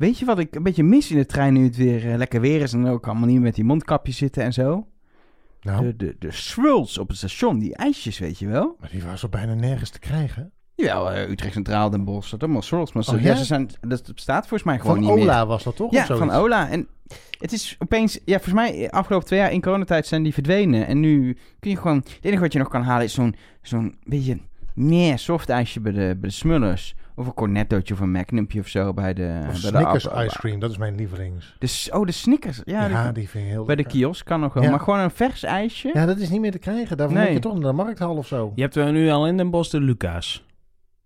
Weet je wat ik een beetje mis in de trein nu het weer eh, lekker weer is en ook allemaal niet met die mondkapjes zitten en zo? Nou, De, de, de swirls op het station, die ijsjes, weet je wel? maar die was al bijna nergens te krijgen. Ja, eh, Utrecht Centraal, Den Bosch, dat allemaal swirls. Maar Oh, ja? ze zijn, dat bestaat volgens mij gewoon Van niet meer. Ola was dat toch? Ja, van Ola. En het is opeens, ja, volgens mij, eh, afgelopen twee jaar in coronatijd zijn die verdwenen. En nu kun je gewoon, het enige wat je nog kan halen is zo'n, zo'n beetje meer soft ijsje bij de, bij de Smullers. Of een cornettootje of een magnumpje of zo bij de... Of bij de Snickers Appel- ice cream, dat is mijn lievelings. De, oh, de Snickers. Ja, Ja, die- die vind ik heel bij de kiosk kan nog wel. Ja. Maar gewoon een vers ijsje. Ja, dat is niet meer te krijgen. Daarvoor Nee. moet je toch naar de markthal of zo. Je hebt er nu al in Den Bosch de Lucas.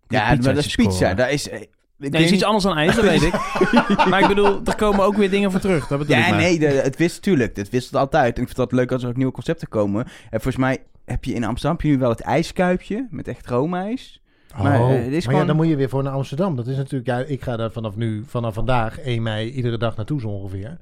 De Ja, maar dat is pizza. Dat is... eh, Nee, dat is iets anders dan ijs, dat weet ik. maar ik bedoel, er komen ook weer dingen voor terug. Dat bedoel ik Ja, maar. nee, de, het wist natuurlijk. Het wisselt altijd. En ik vind dat leuk als er ook nieuwe concepten komen. En volgens mij heb je in Amsterdam heb je nu wel het ijskuipje met echt roomijs. Maar, oh, eh, maar gewoon- ja, dan moet je weer voor naar Amsterdam. Dat is natuurlijk, ja, ik ga daar vanaf nu, vanaf vandaag, 1 mei, iedere dag naartoe zo ongeveer.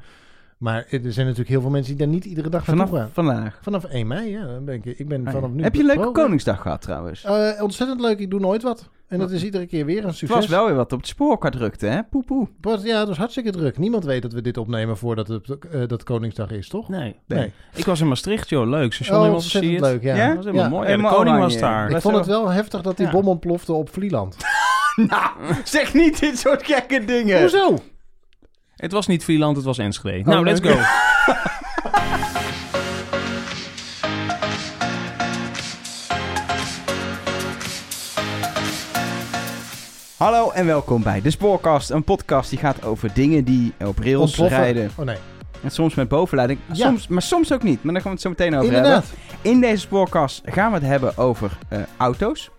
Maar er zijn natuurlijk heel veel mensen die daar niet iedere dag Vanaf gaan. vandaag. Vanaf 1 mei, ja. Dan ben ik, ik ben vanaf nu... heb je een leuke. Koningsdag gehad trouwens? Eh, ontzettend leuk, ik doe nooit wat. En dat is iedere keer weer een Het succes. was wel weer wat op het spoor qua drukte, hè? Poe poe. Ja, het was hartstikke druk. Niemand weet dat we dit opnemen voordat het, eh, dat Koningsdag is, toch? Nee. Nee. Ik was in Maastricht, joh. Leuk. Station Oh, ontzettend leuk, ja. Ja? Dat was helemaal Ja. mooi. Ja, de koning was daar. Ik vond het wel heftig dat die Ja. bom ontplofte op Vlieland. nou, zeg niet dit soort gekke dingen. Hoezo? Het was niet Vlieland, het was Enschede. Oh, nou, let's go. Hallo en welkom bij De Spoorkast. Een podcast die gaat over dingen die op rails Ontploffen. rijden. Oh nee. En soms met bovenleiding. Ja. Soms, maar soms ook niet. Maar daar gaan we het zo meteen over Inderdaad. hebben. In deze Spoorkast gaan we het hebben over eh, auto's.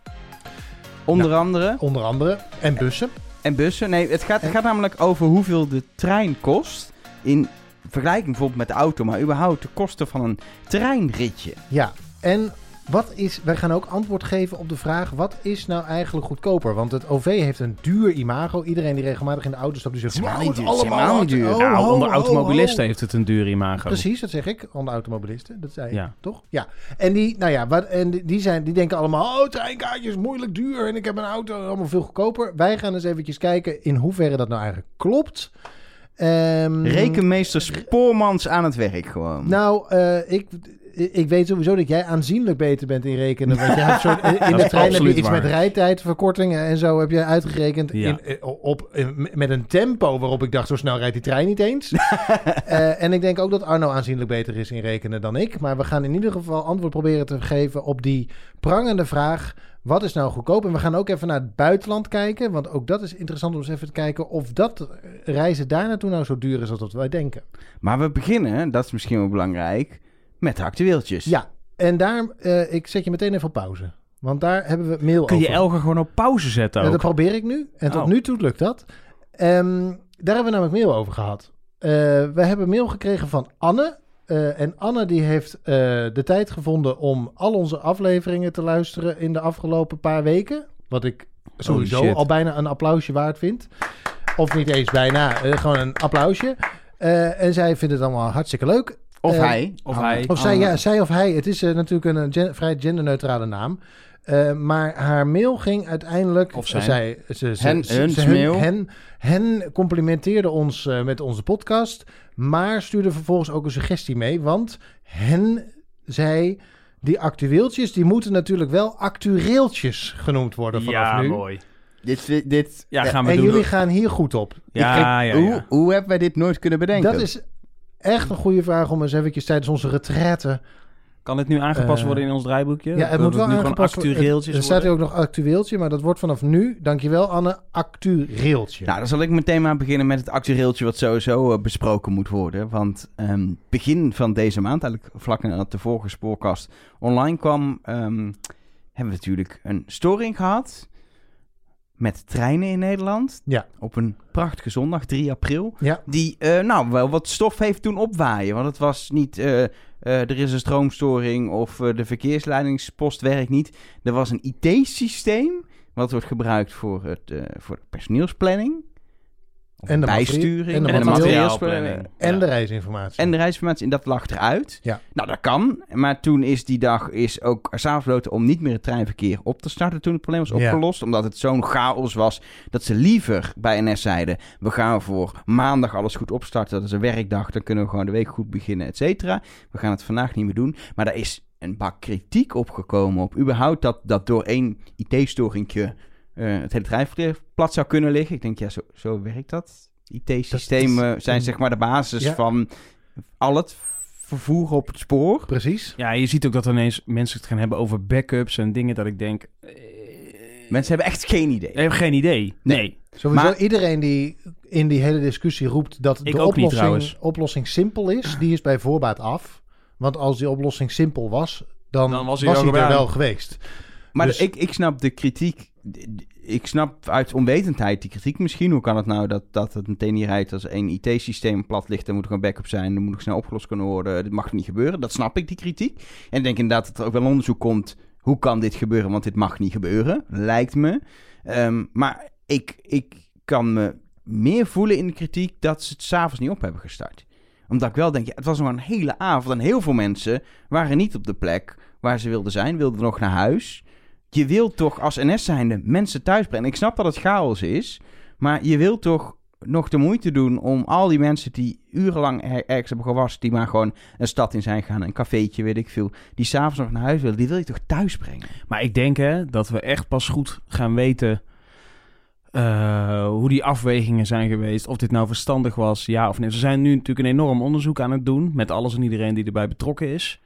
Onder andere. Onder andere. En bussen. En bussen. Nee, het gaat, gaat namelijk over hoeveel de trein kost. In vergelijking bijvoorbeeld met de auto. Maar überhaupt de kosten van een treinritje. Ja. En wat is... Wij gaan ook antwoord geven op de vraag... Wat is nou eigenlijk goedkoper? Want het OV heeft een duur imago. Iedereen die regelmatig in de auto stapt... Die zegt... Het is helemaal "Nou, niet duur, het is allemaal helemaal niet hard." duur. Oh, nou, ho, onder ho, automobilisten ho. heeft het een duur imago. Precies, dat zeg ik. Onder automobilisten. Dat zei je, Ja. toch? Ja. En die, nou ja, wat, en die, die zijn, die denken allemaal... Oh, treinkaartjes, moeilijk duur. En ik heb een auto, allemaal veel goedkoper. Wij gaan eens eventjes kijken... in hoeverre dat nou eigenlijk klopt. Ehm, Rekenmeester Spoormans aan het werk gewoon. Nou, eh, ik, ik weet sowieso dat jij aanzienlijk beter bent in rekenen. Want je hebt zo, in de trein heb je iets waar. met rijtijdverkortingen en zo heb je uitgerekend. Ja. In, eh, op, in- met een tempo waarop ik dacht, zo snel rijdt die trein niet eens. Eh, en ik denk ook dat Arno aanzienlijk beter is in rekenen dan ik. Maar we gaan in ieder geval antwoord proberen te geven op die prangende vraag. Wat is nou goedkoop? En we gaan ook even naar het buitenland kijken. Want ook dat is interessant om eens even te kijken of dat reizen daar naartoe nou zo duur is als dat wij denken. Maar we beginnen, dat is misschien wel belangrijk, met de actueeltjes. Ja, en daar, eh, ik zet je meteen even op pauze. Want daar hebben we mail Kun je. Elger gewoon op pauze zetten Ja, ook? dat probeer ik nu. En tot Oh. nu toe lukt dat. Ehm, daar hebben we namelijk mail over gehad. Eh, we hebben mail gekregen van Anne. Eh, en Anne die heeft eh, de tijd gevonden om al onze afleveringen te luisteren in de afgelopen paar weken. Wat ik sowieso al bijna een applausje waard vind. Of niet eens bijna, gewoon een applausje. Eh, en zij vindt het allemaal hartstikke leuk. Of Eh, hij. of hij. Of zij, Anne. ja, zij of hij. Het is eh, natuurlijk een, eh, gen- vrij genderneutrale naam. Eh, maar haar mail ging uiteindelijk... Of zij. zij ze, ze, Hen- ze- hun ze- mail. hen, hen complimenteerde ons eh, met onze podcast. Maar stuurde vervolgens ook een suggestie mee. Want hen zei... Die actueeltjes, die moeten natuurlijk wel actueeltjes genoemd worden vanaf ja, nu. mooi. Dit, dit, Ja, gaan we en doen. jullie gaan hier goed op. Ja, ja, ja. Hoe, hoe hebben wij dit nooit kunnen bedenken? Dat is echt een goede vraag om eens eventjes tijdens onze retraite Kan dit nu aangepast Eh, worden in ons draaiboekje? Ja, het moet wel nu aangepast gewoon worden. Er staat hier ook nog actueeltje, maar dat wordt vanaf nu, dankjewel Anne, actueeltje. Nou, dan zal ik meteen maar beginnen met het actueeltje wat sowieso eh, besproken moet worden. Want ehm, begin van deze maand, eigenlijk vlak nadat de vorige spoorkast online kwam, ehm, hebben we natuurlijk een storing gehad met treinen in Nederland. Ja. Op een prachtige zondag, 3 april. Ja, Die eh, nou wel wat stof heeft doen opwaaien. Want het was niet, eh, eh, er is een stroomstoring of de verkeersleidingspost werkt niet. Er was een IT-systeem wat wordt gebruikt voor, het, voor de personeelsplanning. En de bijsturing en de en de materiaal- materiaalsplanning. En Ja. de reisinformatie. En de reisinformatie, en dat lag eruit. Ja. Nou, dat kan. Maar toen is die dag is ook s'avonds besloten om niet meer het treinverkeer op te starten toen het probleem was Ja. opgelost. Omdat het zo'n chaos was dat ze liever bij NS zeiden... we gaan voor maandag alles goed opstarten. Dat is een werkdag, dan kunnen we gewoon de week goed beginnen, et cetera. We gaan het vandaag niet meer doen. Maar daar is een bak kritiek opgekomen op überhaupt dat, dat door één IT-storingje... eh, het hele treinverkeer plat zou kunnen liggen. Ik denk, ja, zo, zo werkt dat. IT-systemen zijn zeg maar de basis Ja. van al het vervoer op het spoor. Precies. Ja, je ziet ook dat ineens mensen het gaan hebben over backups en dingen dat ik denk... eh, Mensen hebben echt geen idee. Ik heb geen idee. Nee. Sowieso Maar- iedereen die in die hele discussie roept dat de niet, oplossing, oplossing simpel is, die is bij voorbaat af. Want als die oplossing simpel was, dan, Dan was was hij er wel geweest. Maar Dus- ik, ik snap de kritiek. Ik snap uit onwetendheid die kritiek misschien. Hoe kan het nou dat, dat het meteen niet rijdt als één IT-systeem plat ligt? Dan moet er een backup zijn. Dan moet nog snel opgelost kunnen worden. Dit mag niet gebeuren. Dat snap ik, die kritiek. En ik denk inderdaad dat er ook wel onderzoek komt. Hoe kan dit gebeuren? Want dit mag niet gebeuren, lijkt me. Ehm, maar ik, ik kan me meer voelen in de kritiek dat ze het s'avonds niet op hebben gestart. Omdat ik wel denk, het was nog een hele avond. En heel veel mensen waren niet op de plek waar ze wilden zijn. Wilden nog naar huis. Je wilt toch als NS zijnde mensen thuis brengen. Ik snap dat het chaos is. Maar je wilt toch nog de moeite doen om al die mensen die urenlang er- ergens hebben gewassen... die maar gewoon een stad in zijn gaan, een cafeetje, weet ik veel... die s'avonds nog naar huis willen, die wil je toch thuis brengen? Maar ik denk hè, dat we echt pas goed gaan weten eh, hoe die afwegingen zijn geweest. Of dit nou verstandig was, ja of nee. Ze zijn nu natuurlijk een enorm onderzoek aan het doen met alles en iedereen die erbij betrokken is.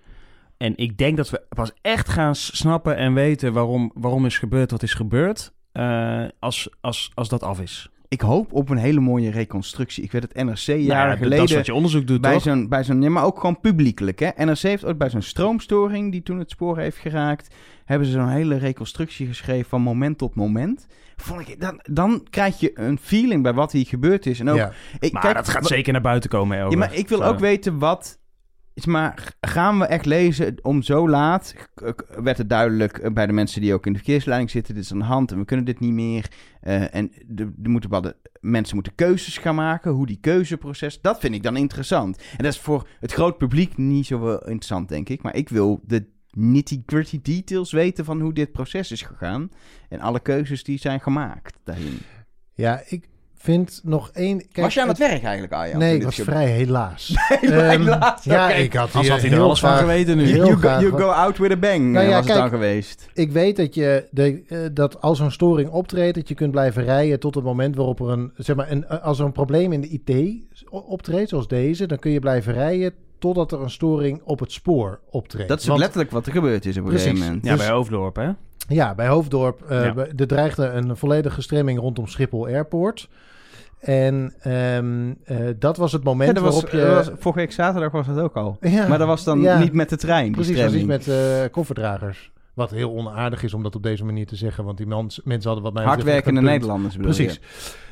En ik denk dat we pas echt gaan snappen en weten waarom, waarom is gebeurd wat is gebeurd. eh, als, als, als dat af is. Ik hoop op een hele mooie reconstructie. Ik weet het NRC jaren Nou ja, geleden... Dat is wat je onderzoek doet, bij zo'n, bij zo'n, ja, maar ook gewoon publiekelijk. Hè? NRC heeft ook bij zo'n stroomstoring die toen het spoor heeft geraakt, hebben ze zo'n hele reconstructie geschreven van moment tot moment. Vond ik, dan, dan krijg je een feeling bij wat hier gebeurd is. En ook, Ja. ik, Maar kijk, dat gaat zeker naar buiten komen. Ja, maar ik wil Zo. ook weten wat. Maar gaan we echt lezen om zo laat? Werd het duidelijk eh, bij de mensen die ook in de verkeersleiding zitten: dit is aan de hand en we kunnen dit niet meer. Eh, en de, de moeten de, mensen moeten keuzes gaan maken. Hoe die keuzeproces, dat vind ik dan interessant. En dat is voor het groot publiek niet zo interessant, denk ik. Maar ik wil de nitty-gritty details weten van hoe dit proces is gegaan. En alle keuzes die zijn gemaakt daarin. Ja, ik vind nog één... Kijk, was je aan het het- werk eigenlijk, Arjan? Nee, ik was vrij helaas. Helaas, Ehm, ja, oké. ik had Als hier had hij er alles van geweten nu. You go, you go out with a bang, Nou eh, ja, was het kijk, dan geweest. Ik weet dat je de, eh, dat als een storing optreedt, dat je kunt blijven rijden tot het moment waarop er een, zeg maar, een, als er een probleem in de IT optreedt, zoals deze, dan kun je blijven rijden totdat er een storing op het spoor optreedt. Dat is ook Want- letterlijk wat er gebeurd is op een Precies. gegeven moment. Ja, Dus- bij Hoofddorp, hè? Ja, bij Hoofddorp. eh, Ja. Er dreigde een volledige stremming rondom Schiphol Airport. En ehm, eh, dat was het moment Ja, dat was, waarop je... was- vorige week zaterdag was dat ook al. Ja, Maar dat was dan ja, niet met de trein, Precies, dat stremming. niet met eh, kofferdragers. Wat heel onaardig is om dat op deze manier te zeggen. Want die mensen hadden wat mij Hardwerkende. Nederlanders bedoel Precies.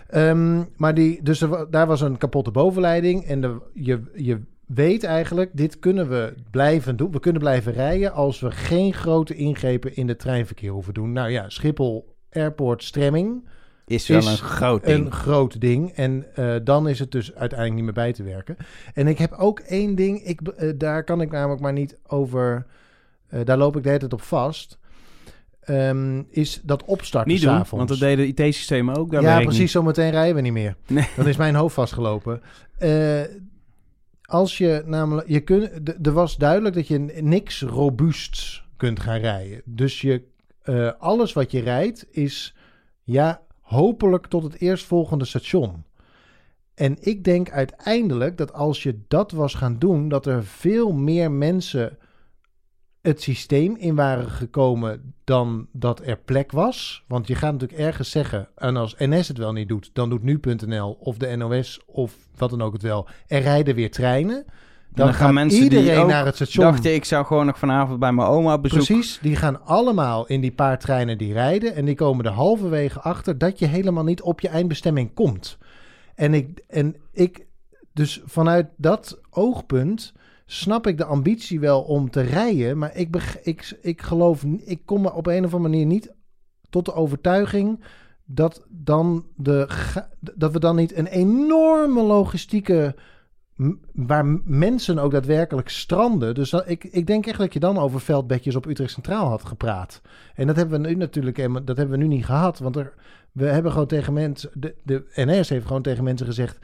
Ehm, maar die, dus er daar was een kapotte bovenleiding. En de, je, je weet eigenlijk, dit kunnen we blijven doen. We kunnen blijven rijden als we geen grote ingrepen in het treinverkeer hoeven doen. Nou ja, Schiphol Airport stremming. Is wel is een groot ding. een groot ding. En eh, dan is het dus uiteindelijk niet meer bij te werken. En ik heb ook één ding, ik, eh, daar kan ik namelijk maar niet over... eh, daar loop ik de hele tijd op vast. Ehm, is dat opstarten Niet doen, s'avonds. want dat deden IT-systemen ook. Daar ja, precies. Zometeen rijden we niet meer. Nee. Dan is mijn hoofd vastgelopen. Als je namelijk... Je kun, er was duidelijk dat je niks robuusts kunt gaan rijden. Dus je, eh, alles wat je rijdt is... Ja, hopelijk tot het eerstvolgende station. En ik denk uiteindelijk dat als je dat was gaan doen... dat er veel meer mensen het systeem in waren gekomen dan dat er plek was. Want je gaat natuurlijk ergens zeggen, en als NS het wel niet doet, dan doet nu.nl of de NOS of wat dan ook het wel. Er rijden weer treinen. Dan, dan gaan mensen die iedereen ook naar het station. Dachten ik zou gewoon nog vanavond bij mijn oma bezoeken. Precies, die gaan allemaal in die paar treinen die rijden. En die komen er halverwege achter dat je helemaal niet op je eindbestemming komt. En ik, en ik dus vanuit dat oogpunt snap ik de ambitie wel om te rijden. Maar ik, ik, ik geloof, ik kom er op een of andere manier niet tot de overtuiging dat, dan de, dat we dan niet een enorme logistieke... waar mensen ook daadwerkelijk stranden. Dus ik, ik denk echt dat je dan over veldbedjes op Utrecht Centraal had gepraat. En dat hebben we nu natuurlijk dat hebben we nu niet gehad. Want er, we hebben gewoon tegen mensen... De, de NS heeft gewoon tegen mensen gezegd...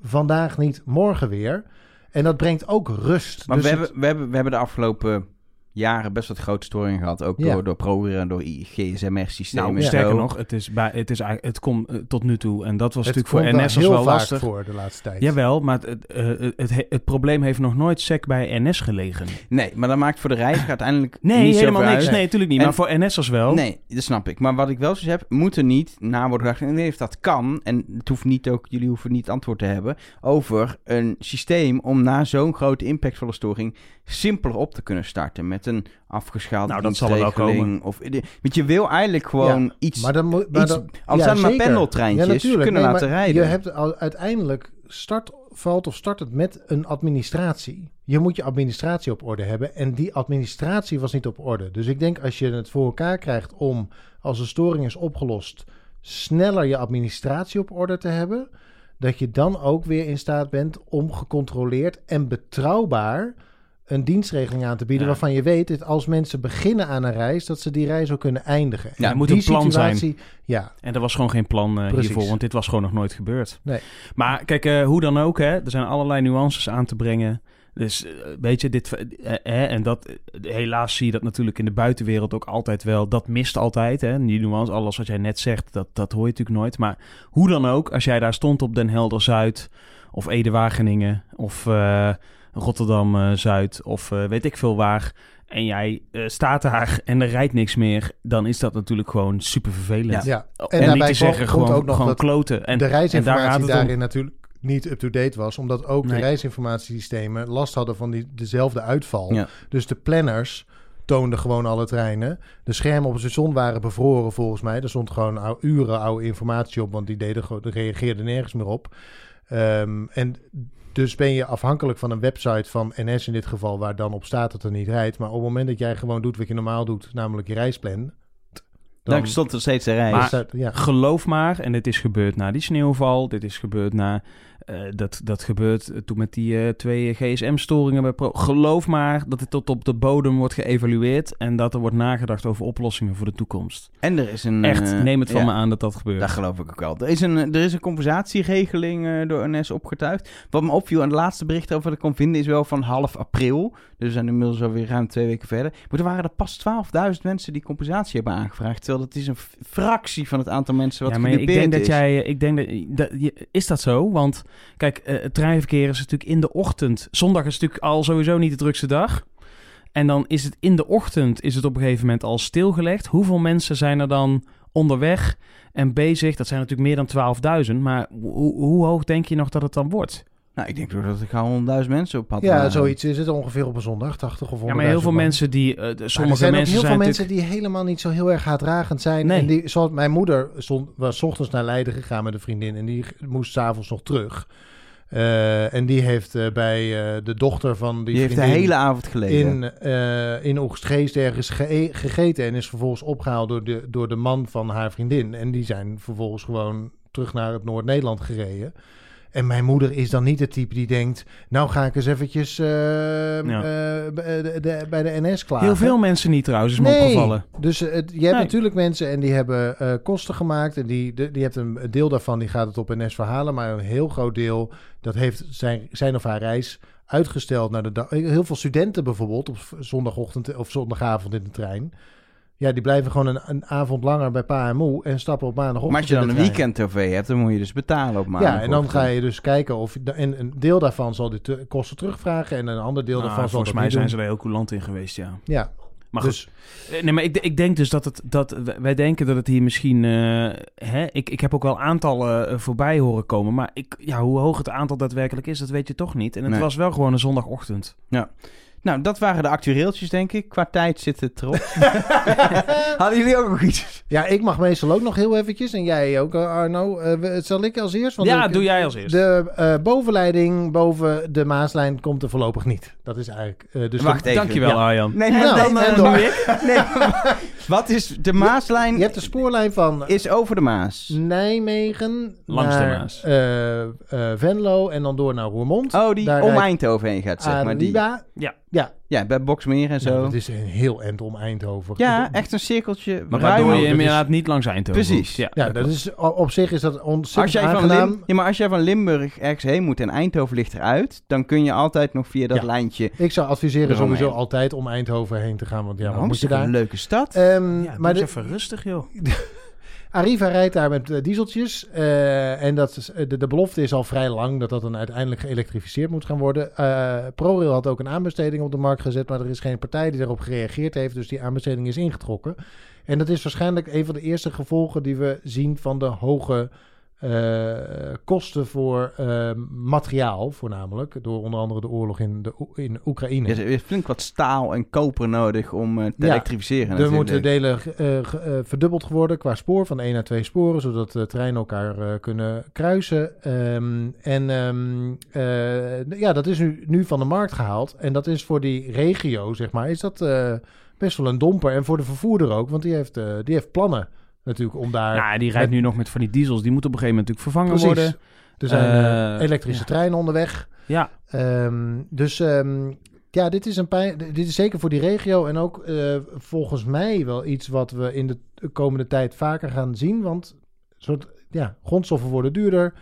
vandaag niet, morgen weer. En dat brengt ook rust. Maar Dus we, hebben, we, hebben, we hebben de afgelopen jaren best wat grote storingen gehad. Ook Ja. door, door en door GSMR-systemen. Nou, sterker zo. nog, het, is bij, het, is het komt eh, tot nu toe. En dat was het natuurlijk voor NS als heel wel vaak lastig. voor de laatste tijd. Jawel, maar het, het, eh, het, het, het probleem heeft nog nooit sec bij NS gelegen. Nee, maar dat maakt voor de reiziger uiteindelijk Nee, niet helemaal niks. uit. Nee, natuurlijk niet. En- maar voor NS'ers wel. Nee, dat snap ik. Maar wat ik wel zoiets heb, moet er niet na worden gedacht. En of dat kan. En het hoeft niet ook, jullie hoeven niet antwoord te hebben. Over een systeem om na zo'n grote impactvolle storing simpeler op te kunnen starten. Met een afgeschaald Nou, dat zal er wel dienstregeling Of, want je wil eigenlijk gewoon iets. Maar dan moet... Maar iets dan, al ja, zijn maar pendeltreintjes, Ja, kunnen Nee, laten rijden. Je hebt al, uiteindelijk start, valt of start het met een administratie. Je moet je administratie op orde hebben. En die administratie was niet op orde. Dus ik denk als je het voor elkaar krijgt om, als een storing is opgelost, sneller je administratie op orde te hebben. Dat je dan ook weer in staat bent om gecontroleerd en betrouwbaar een dienstregeling aan te bieden. Ja. Waarvan je weet dat als mensen beginnen aan een reis, dat ze die reis ook kunnen eindigen. Ja, En moet een plan zijn. Ja, En er was gewoon geen plan eh, hiervoor, want dit was gewoon nog nooit gebeurd. Nee. Maar kijk, eh, hoe dan ook, hè, er zijn allerlei nuances aan te brengen. Dus eh, weet je, dit, eh, en dat, helaas zie je dat natuurlijk in de buitenwereld ook altijd wel. Dat mist altijd, hè, die nuance, alles wat jij net zegt, dat, dat hoor je natuurlijk nooit. Maar hoe dan ook, als jij daar stond op Den Helder Zuid of Ede-Wageningen of eh, Rotterdam-Zuid of eh, weet ik veel waar... En jij eh, staat daar en er rijdt niks meer, dan is dat natuurlijk gewoon super vervelend. ja. En, En niet daarbij te zeggen, gewoon, ook nog gewoon dat kloten. En, de en daar reisinformatie het om. daarin natuurlijk niet up-to-date was. Omdat ook de reisinformatiesystemen last hadden van die, dezelfde uitval. Ja. Dus de planners toonden gewoon alle treinen. De schermen op het station waren bevroren volgens mij. Er stond gewoon uren oude informatie op, want die, deden, reageerden nergens meer op. Ehm, en dus ben je afhankelijk van een website van NS in dit geval, waar dan op staat dat er niet rijdt. Maar op het moment dat jij gewoon doet wat je normaal doet, namelijk je reisplan. Dan stond er steeds een rij. Maar- is dat- ja. Geloof maar, en dit is gebeurd na die sneeuwval. Dit is gebeurd na. Eh, dat, dat gebeurt eh, toen met die eh, twee GSM-storingen bij Pro. Geloof maar dat het tot op de bodem wordt geëvalueerd. En dat er wordt nagedacht over oplossingen voor de toekomst. En er is een... Echt, neem het van ja. me aan dat dat gebeurt. Dat geloof ik ook wel. Er is een, er is een compensatieregeling door NS opgetuigd. Wat me opviel aan de laatste bericht over wat ik kon vinden is wel van half april. Dus we zijn inmiddels alweer ruim twee weken verder. Maar er waren er pas 12.000 mensen die compensatie hebben aangevraagd. Terwijl dat is een fractie van het aantal mensen wat ja, maar ik denk dat jij, ik denk dat, dat is dat zo? Want kijk, eh, het treinverkeer is natuurlijk in de ochtend. Zondag is natuurlijk al sowieso niet de drukste dag. En dan is het in de ochtend is het op een gegeven moment al stilgelegd. Hoeveel mensen zijn er dan onderweg en bezig? Dat zijn natuurlijk meer dan 12.000. Maar hoe, hoe hoog denk je nog dat het dan wordt? Nou, ik denk dat er gauw 100.000 mensen op had. Ja, waren. zoiets is het ongeveer op een zondag, 80 of 100. Ja, maar heel veel mensen die, eh, de- Maar sommige er zijn mensen ook heel zijn veel natuurlijk- mensen die helemaal niet zo heel erg haatdragend zijn. Nee. En die, zoals mijn moeder stond, was 's ochtends naar Leiden gegaan met een vriendin en die moest s'avonds nog terug. Eh, en die heeft eh, bij eh, de dochter van die, Die heeft de hele avond geleden. in, eh in Oegstgeest ergens ge- gegeten en is vervolgens opgehaald door de, door de man van haar vriendin. En die zijn vervolgens gewoon terug naar het Noord-Nederland gereden. En mijn moeder is dan niet het type die denkt... nou ga ik eens eventjes eh, eh, bij de, de- bij de NS klagen. Heel veel mensen niet trouwens, is me opgevallen. Dus eh, het, je hebt Nee. natuurlijk mensen en die hebben kosten gemaakt. En die, de, die hebt een deel daarvan, die gaat het op NS verhalen. Maar een heel groot deel, dat heeft zijn, zijn of haar reis uitgesteld naar de dag. Heel veel studenten bijvoorbeeld op zondagochtend of zondagavond in de trein. Ja, die blijven gewoon een, een avond langer bij pa en moe en stappen op maandagochtend maar als je dan een weekend tv hebt, dan moet je dus betalen op maandag. Ja, en dan ga je dus kijken of... En een deel daarvan zal de te- kosten terugvragen... en een ander deel Nou, daarvan zal volgens dat mij niet zijn doen. ze er heel coulant in geweest, ja. Ja, Maar dus goed, Eh, Nee, maar ik, ik denk dus dat het dat wij- denken dat het hier misschien. eh, hè, ik, ik heb ook wel aantallen eh, voorbij horen komen. Maar ik, ja, hoe hoog het aantal daadwerkelijk is, dat weet je toch niet. En het Nee. was wel gewoon een zondagochtend. Nou, dat waren de actueeltjes, denk ik. Qua tijd zit het erop. Hadden jullie ook nog iets? Ja, ik mag meestal ook nog heel eventjes. En jij ook, eh, Arno. Eh, zal ik als eerst? Want ja, ik- doe jij als eerst. De eh, bovenleiding boven de Maaslijn komt er voorlopig niet. Dat is eigenlijk... eh, dus Wacht de- even. Dankjewel, Ja. Arjan. Nee, maar Nou, dan, doe ik. Nee, wat is de Maaslijn? Je hebt de spoorlijn van Is over de Maas. Nijmegen Langs de Maas. eh, eh, Venlo en dan door naar Roermond. Oh, die Daar om Eindhoven heen gaat, zeg maar. Die. Ja. Ja, Ja, bij Boksmeer en zo. nou, dat is een heel end om Eindhoven. Ja, echt een cirkeltje. Maar ruim. waardoor je is- inderdaad niet langs Eindhoven Precies. Ja, Ja, dat is, op zich is dat Als ontzettend jij, van aangenaam. Lim- ja, maar als jij van Limburg ergens heen moet en Eindhoven ligt eruit, dan kun je altijd nog via dat Ja. lijntje. Ik zou adviseren Eromheen. sowieso altijd om Eindhoven heen te gaan. Want ja, wat Waarom moet is je het daar? een leuke stad? Ehm, Ja, maar maar de, even rustig, joh. Arriva rijdt daar met eh, dieseltjes. eh, en dat eh, de, belofte is al vrij lang dat dat dan uiteindelijk geëlektrificeerd moet gaan worden. ProRail had ook een aanbesteding op de markt gezet, maar er is geen partij die daarop gereageerd heeft. Dus die aanbesteding is ingetrokken. En dat is waarschijnlijk een van de eerste gevolgen die we zien van de hoge eh, kosten voor eh, materiaal, voornamelijk. Door onder andere de oorlog in, de, in Oekraïne. Er is flink wat staal en koper nodig om eh, te Ja, elektrificeren. Er moeten delen verdubbeld worden qua spoor, van 1 naar 2 sporen, zodat de treinen elkaar kunnen kruisen. Ehm, en ehm, eh, ja, dat is nu, nu van de markt gehaald. En dat is voor die regio, zeg maar, is dat best wel een domper. En voor de vervoerder ook, want die heeft, die heeft plannen natuurlijk om daar... Nou, die rijdt met- nu nog met van die diesels. Die moeten op een gegeven moment natuurlijk vervangen Precies. worden. Er zijn eh, Eh, elektrische ja. treinen onderweg. Ja, Ehm, dus ehm, ja, dit is, een pijn, dit is zeker voor die regio en ook eh, volgens mij wel iets wat we in de komende tijd vaker gaan zien. Want soort, ja, grondstoffen worden duurder.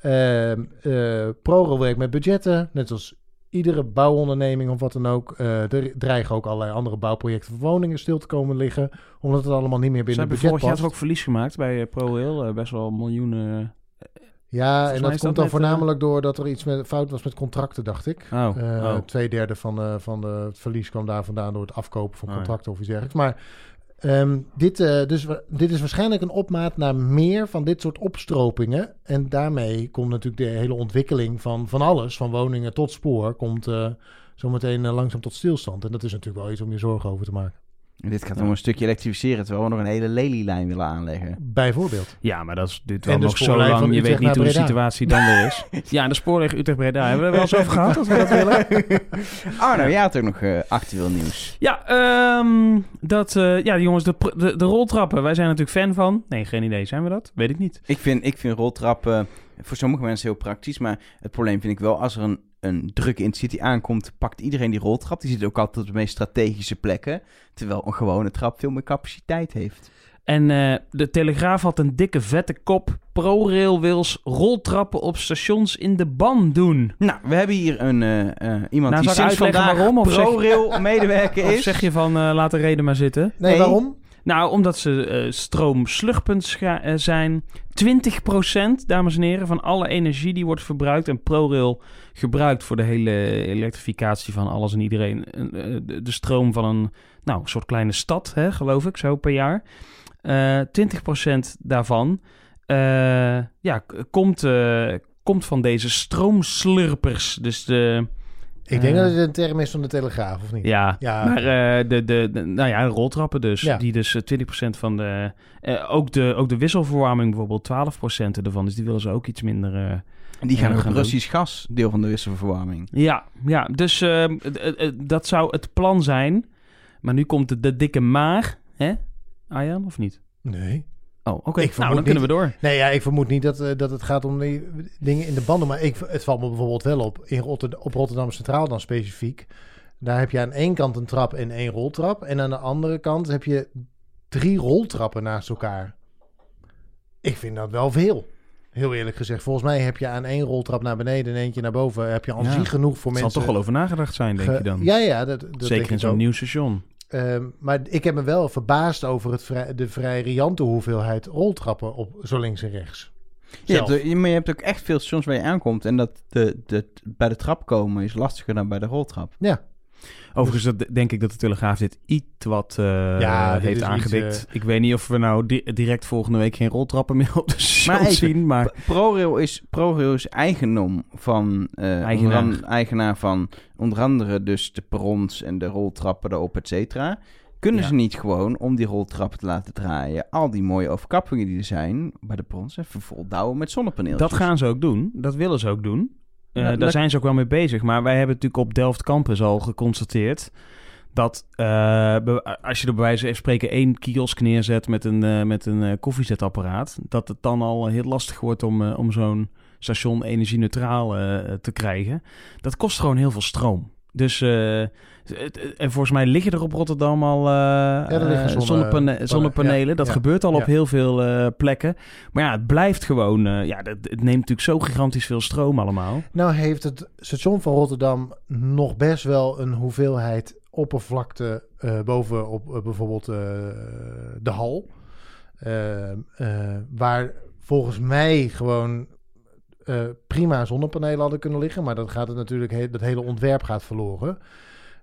Ehm eh, ProRail werkt met budgetten, net als iedere bouwonderneming of wat dan ook. Eh, er dreigen ook allerlei andere bouwprojecten voor woningen stil te komen liggen, omdat het allemaal niet meer ze binnen hebben budget vorig jaar past. toch ook verlies gemaakt bij eh, ProRail. eh, best wel miljoenen. Ja, en dat komt dat dan voornamelijk doordat er iets met, fout was met contracten, dacht ik. Oh. Twee derde van, de, van de, het verlies kwam daar vandaan door het afkopen van Oh, ja. contracten of iets dergelijks. Maar ehm, dit, eh, dus, dit is waarschijnlijk een opmaat naar meer van dit soort opstropingen. En daarmee komt natuurlijk de hele ontwikkeling van, van alles, van woningen tot spoor, komt eh, zometeen eh, langzaam tot stilstand. En dat is natuurlijk wel iets om je zorgen over te maken. En dit gaat Ja. nog een stukje elektrificeren, terwijl we nog een hele lelielijn willen aanleggen. Bijvoorbeeld. Ja, maar dat is dit En wel nog zo lang. Je weet niet hoe de situatie dan weer is. Ja, de spoorweg Utrecht-Breda. Hebben we er wel eens over gehad dat we dat willen? Arno, jij had ook nog eh, actueel nieuws. Ja, ehm, dat, eh, ja, jongens, de, de, de roltrappen. Wij zijn natuurlijk fan van. Nee, geen idee. Zijn we dat? Weet ik niet. Ik vind, ik vind roltrappen voor sommige mensen heel praktisch, maar het probleem vind ik wel, als er een, een drukke intercity aankomt, pakt iedereen die roltrap. Die zit ook altijd op de meest strategische plekken, terwijl een gewone trap veel meer capaciteit heeft. En eh, de Telegraaf had een dikke vette kop. ProRail wils roltrappen op stations in de ban doen. Nou, we hebben hier een, eh, eh, iemand Nou, die sinds uitleggen vandaag waarom, of zeg- ProRail-medewerker Of is. zeg je van, eh, laat de reden maar zitten. Nee, Nee. waarom? Nou, omdat ze stroomslugpunt zijn. 20% dames en heren, van alle energie die wordt verbruikt. En ProRail gebruikt voor de hele elektrificatie van alles en iedereen. eh, de, stroom van een nou, soort kleine stad, hè, geloof ik, zo per jaar. Eh 20% daarvan eh, ja, komt, komt van deze stroomslurpers. Dus de... Ik denk dat het een term is van de Telegraaf, of niet? Ja, Ja. maar de, de, de, nou ja, de roltrappen dus. Ja. Die dus eh, 20% van de... ook, de ook de wisselverwarming bijvoorbeeld 12% ervan. Dus die willen ze ook iets minder... die gaan ook gaan Russisch gas, deel van de wisselverwarming. ja, ja, dus eh, d- eh, eh, dat zou het plan zijn. Maar nu komt de, de dikke maar, hè? Arjan, of niet? Nee. Oh, oké. Nou, dan kunnen we door. Nee, ja, ik vermoed niet dat, eh, dat het gaat om die dingen in de banden. Maar ik, het valt me bijvoorbeeld wel op, in op Rotterdam Centraal dan specifiek. Daar heb je aan één kant een trap en één roltrap. En aan de andere kant heb je drie roltrappen naast elkaar. Ik vind dat wel veel. Heel eerlijk gezegd. Volgens mij heb je aan één roltrap naar beneden en eentje naar boven. Heb je al Ja. genoeg voor Er zal mensen. toch wel over nagedacht zijn, denk ge- je dan? Ja, ja. Dat, Zeker in zo'n nieuw station. Ehm, maar ik heb me wel verbaasd over het vrij, de vrij riante hoeveelheid roltrappen op zo links en rechts. Je hebt, er- maar je hebt ook echt veel stations waar je aankomt en dat de, de, bij de trap komen is lastiger dan bij de roltrap. Ja. Overigens dat denk ik dat de Telegraaf dit iets wat eh, Ja, dit heeft iets, aangedikt. eh, Ik weet niet of we nou di- direct volgende week geen roltrappen meer op de even, zien. Maar ProRail is, ProRail is eigendom van... eh, Eigenaar. onder eigenaar van onder andere dus de perrons en de roltrappen erop, et cetera. Kunnen Ja. ze niet gewoon, om die roltrappen te laten draaien... al die mooie overkappingen die er zijn bij de perrons... even voldouwen met zonnepaneeltjes? dat gaan ze ook doen. Dat willen ze ook doen. Eh, daar dat- zijn ze ook wel mee bezig. Maar wij hebben natuurlijk op Delft Campus al geconstateerd... dat eh, als je er bij wijze van spreken één kiosk neerzet met een, eh, met een koffiezetapparaat... dat het dan al heel lastig wordt om, om zo'n station energie-neutraal eh, te krijgen. Dat kost gewoon heel veel stroom. Dus, eh, het- en volgens mij liggen er op Rotterdam al zonne- zonnepane- zonnepanelen. ja, dat ja, gebeurt al op heel veel plekken. Maar ja, het blijft gewoon... ja, dat, het neemt natuurlijk zo gigantisch veel stroom allemaal. Nou heeft het station van Rotterdam nog best wel een hoeveelheid oppervlakte boven op bijvoorbeeld de hal. Waar volgens mij gewoon eh, prima zonnepanelen hadden kunnen liggen. Maar dat gaat het natuurlijk, he- dat hele ontwerp gaat verloren.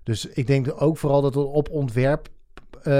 Dus ik denk ook vooral dat er op ontwerp eh,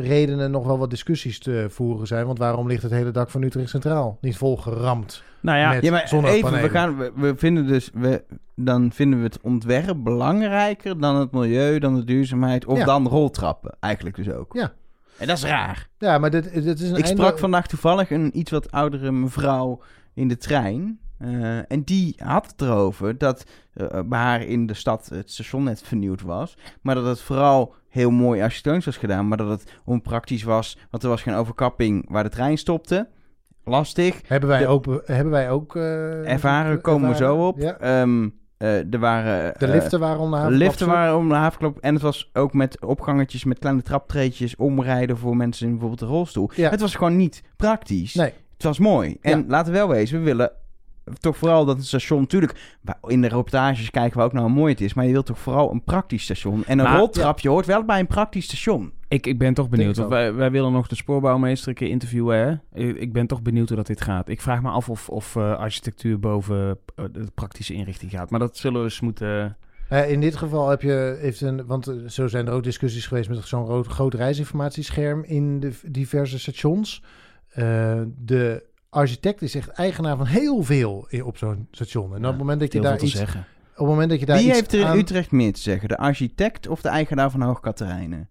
redenen nog wel wat discussies te voeren zijn. Want waarom ligt het hele dak van Utrecht Centraal niet vol geramd? Nou ja, Met Ja, maar zonnepanelen. even, we, gaan, we, we vinden dus, we, dan vinden we het ontwerp belangrijker dan het milieu, dan de duurzaamheid of Ja. dan roltrappen. Eigenlijk dus ook. Ja. En dat is raar. Ja, maar dit, dit is een Ik einde- sprak vandaag toevallig een iets wat oudere mevrouw in de trein. Eh, en die had het erover dat eh, bij haar in de stad het station net vernieuwd was. Maar dat het vooral heel mooi architectonisch was gedaan. Maar dat het onpraktisch was, want er was geen overkapping waar de trein stopte. Lastig. Hebben wij De- ook, hebben wij ook eh, Ervaren komen we zo op. Ja. Ehm, eh, er waren... De eh, liften waren om de de haven. liften waren om de havenklap. En het was ook met opgangetjes met kleine traptreetjes omrijden voor mensen in bijvoorbeeld een rolstoel. Ja. Het was gewoon niet praktisch. Nee, Het was mooi. En Ja. laten we wel wezen, we willen toch vooral dat het station... Natuurlijk, in de reportages kijken we ook naar hoe mooi het is. Maar je wilt toch vooral een praktisch station. En een Maar- roltrapje hoort wel bij een praktisch station. ik, ik ben toch benieuwd. Ik wij, wij willen nog de spoorbouwmeester een keer interviewen. Hè? Ik, ik ben toch benieuwd hoe dat dit gaat. Ik vraag me af of, of eh, architectuur boven eh, de praktische inrichting gaat. Maar dat zullen we eens moeten... Eh, in dit geval heb je, heeft een, want zo zijn er ook discussies geweest met zo'n groot, groot reisinformatiescherm in de diverse stations. Eh, de architect is echt eigenaar van heel veel op zo'n station. En op het moment dat je daar iets, zeggen. op het moment dat je daar Wie iets heeft er in aan- Utrecht meer te zeggen? De architect of de eigenaar van Hoog Katerijnen?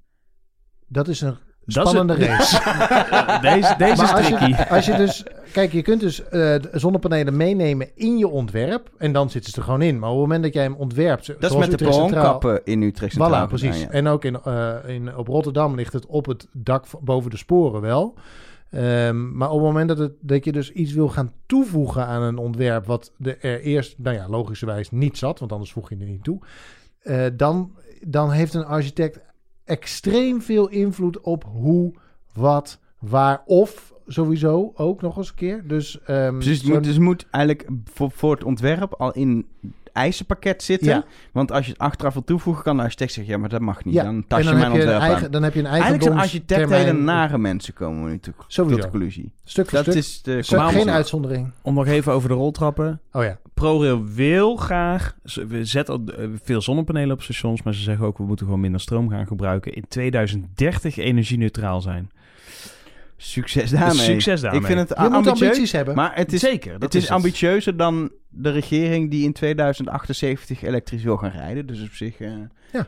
dat is een is spannende race. deze deze is als tricky. je, als je dus, kijk, je kunt dus eh, zonnepanelen meenemen in je ontwerp en dan zitten ze er gewoon in. Maar op het moment dat jij hem ontwerpt, Dat is met de Utrecht perronkappen in Utrecht Centraal. Voilà, precies. ja. En ook in, eh, in, op Rotterdam ligt het op het dak boven de sporen wel. Ehm, maar op het moment dat, het, dat je dus iets wil gaan toevoegen aan een ontwerp... wat er eerst, nou ja, logischerwijs niet zat... want anders voeg je er niet toe... eh, dan, dan heeft een architect extreem veel invloed op hoe, wat, waar... of sowieso ook nog eens een keer. Dus, ehm, Precies, het moet, dus het moet eigenlijk voor, voor het ontwerp al in eisenpakket zitten. Ja. Want als je het achteraf wil toevoegen, kan de architect zeggen... ja, maar dat mag niet. Ja, Dan tas je mijn heb, je een ontwerp eigen, aan. dan heb je een Eigenlijk zijn architecten hele nare mensen, komen we nu toe, tot de conclusie. Stuk voor Dat stuk. is de geen uitzondering. Om nog even over de roltrappen. Oh ja. ProRail wil graag... We zetten eh, veel zonnepanelen op stations... maar ze zeggen ook... we moeten gewoon minder stroom gaan gebruiken... in 2030 energie-neutraal zijn. Succes daarmee. Succes daarmee. Ik vind het Je moet ambitieus, ambities hebben. maar het is, Zeker, dat het is, is ambitieuzer dan de regering die in 2078 elektrisch wil gaan rijden. Dus op zich eh, Ja.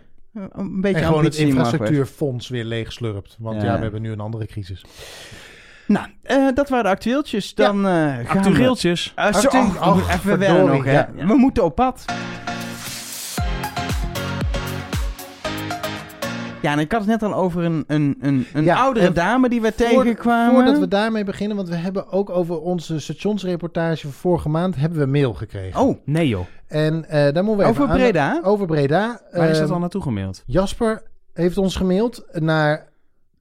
een beetje en gewoon het infrastructuurfonds weer leeg slurpt. Want ja. Ja. we hebben nu een andere crisis. Nou, eh, dat waren de actueeltjes. Dan eh gaan we... Actueeltjes. Zo, oh, we och, moeten even verdorie, wennen nog, hè. ja. We moeten op pad. Ja, en ik had het net al over een, een, een, een Ja, oudere dame die we Voor- tegenkwamen. Voordat we daarmee beginnen, want we hebben ook over onze stationsreportage van vorige maand hebben we mail gekregen. Oh, Nee joh. En eh daar moeten we over even aan- Breda. Over Breda. Waar is dat Ehm, al naartoe gemaild? Jasper heeft ons gemaild naar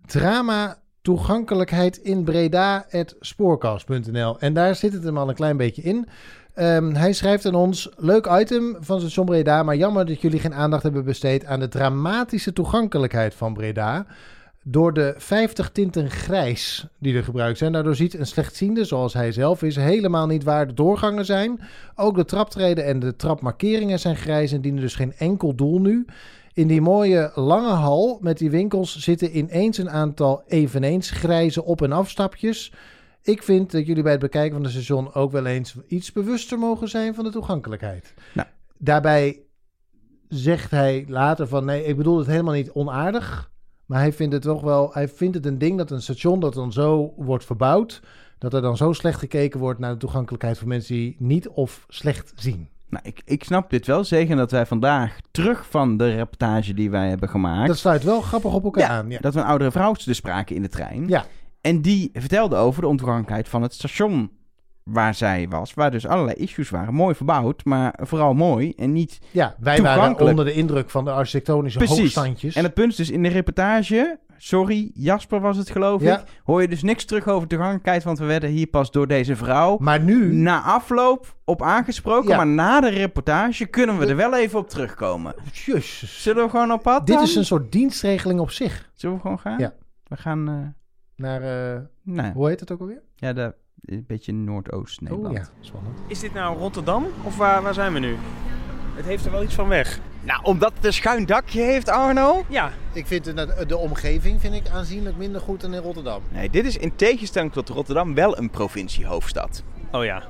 drama toegankelijkheid in Breda spoorkast.nl. En daar zit het hem al een klein beetje in. Ehm, hij schrijft aan ons: Leuk item van station Breda, maar jammer dat jullie geen aandacht hebben besteed aan de dramatische toegankelijkheid van Breda. Door de 50 tinten grijs die er gebruikt zijn. Daardoor ziet een slechtziende, zoals hij zelf is, helemaal niet waar de doorgangen zijn. Ook de traptreden en de trapmarkeringen zijn grijs en dienen dus geen enkel doel nu. In die mooie lange hal met die winkels zitten ineens een aantal eveneens grijze op- en afstapjes. Ik vind dat jullie bij het bekijken van het station ook wel eens iets bewuster mogen zijn van de toegankelijkheid. Nou. Daarbij zegt hij later van nee, ik bedoel het helemaal niet onaardig. Maar hij vindt het toch wel, hij vindt het een ding dat een station dat dan zo wordt verbouwd, dat er dan zo slecht gekeken wordt naar de toegankelijkheid van mensen die niet of slecht zien. Nou, ik, ik snap dit wel, zeker dat wij vandaag terug van de reportage die wij hebben gemaakt... Dat sluit wel grappig op elkaar Ja, aan. Ja. dat we een oudere vrouw te spraken in de trein. Ja. En die vertelde over de ontoegankelijkheid van het station waar zij was. Waar dus allerlei issues waren. Mooi verbouwd, maar vooral mooi. En niet... Ja, wij waren onder de indruk van de architectonische Precies. hoogstandjes. En het punt is dus in de reportage... Sorry, Jasper was het geloof Ja. ik. Hoor je dus niks terug over toegankelijkheid. Want we werden hier pas door deze vrouw... Maar nu, Na afloop op aangesproken. Ja. Maar na de reportage kunnen we er wel even op terugkomen. jezus, Zullen we gewoon op pad dit dan? is een soort dienstregeling op zich. Zullen we gewoon gaan? Ja. We gaan... eh Naar, eh, nou, hoe heet het ook alweer? ja, de, een beetje Noordoost-Nederland. Oh ja, spannend. Is dit nou Rotterdam of waar, waar zijn we nu? Het heeft er wel iets van weg. Nou, omdat het een schuin dakje heeft, Arno. Ja, Ik vind de, de omgeving vind ik aanzienlijk minder goed dan in Rotterdam. Nee, dit is in tegenstelling tot Rotterdam wel een provinciehoofdstad. oh ja.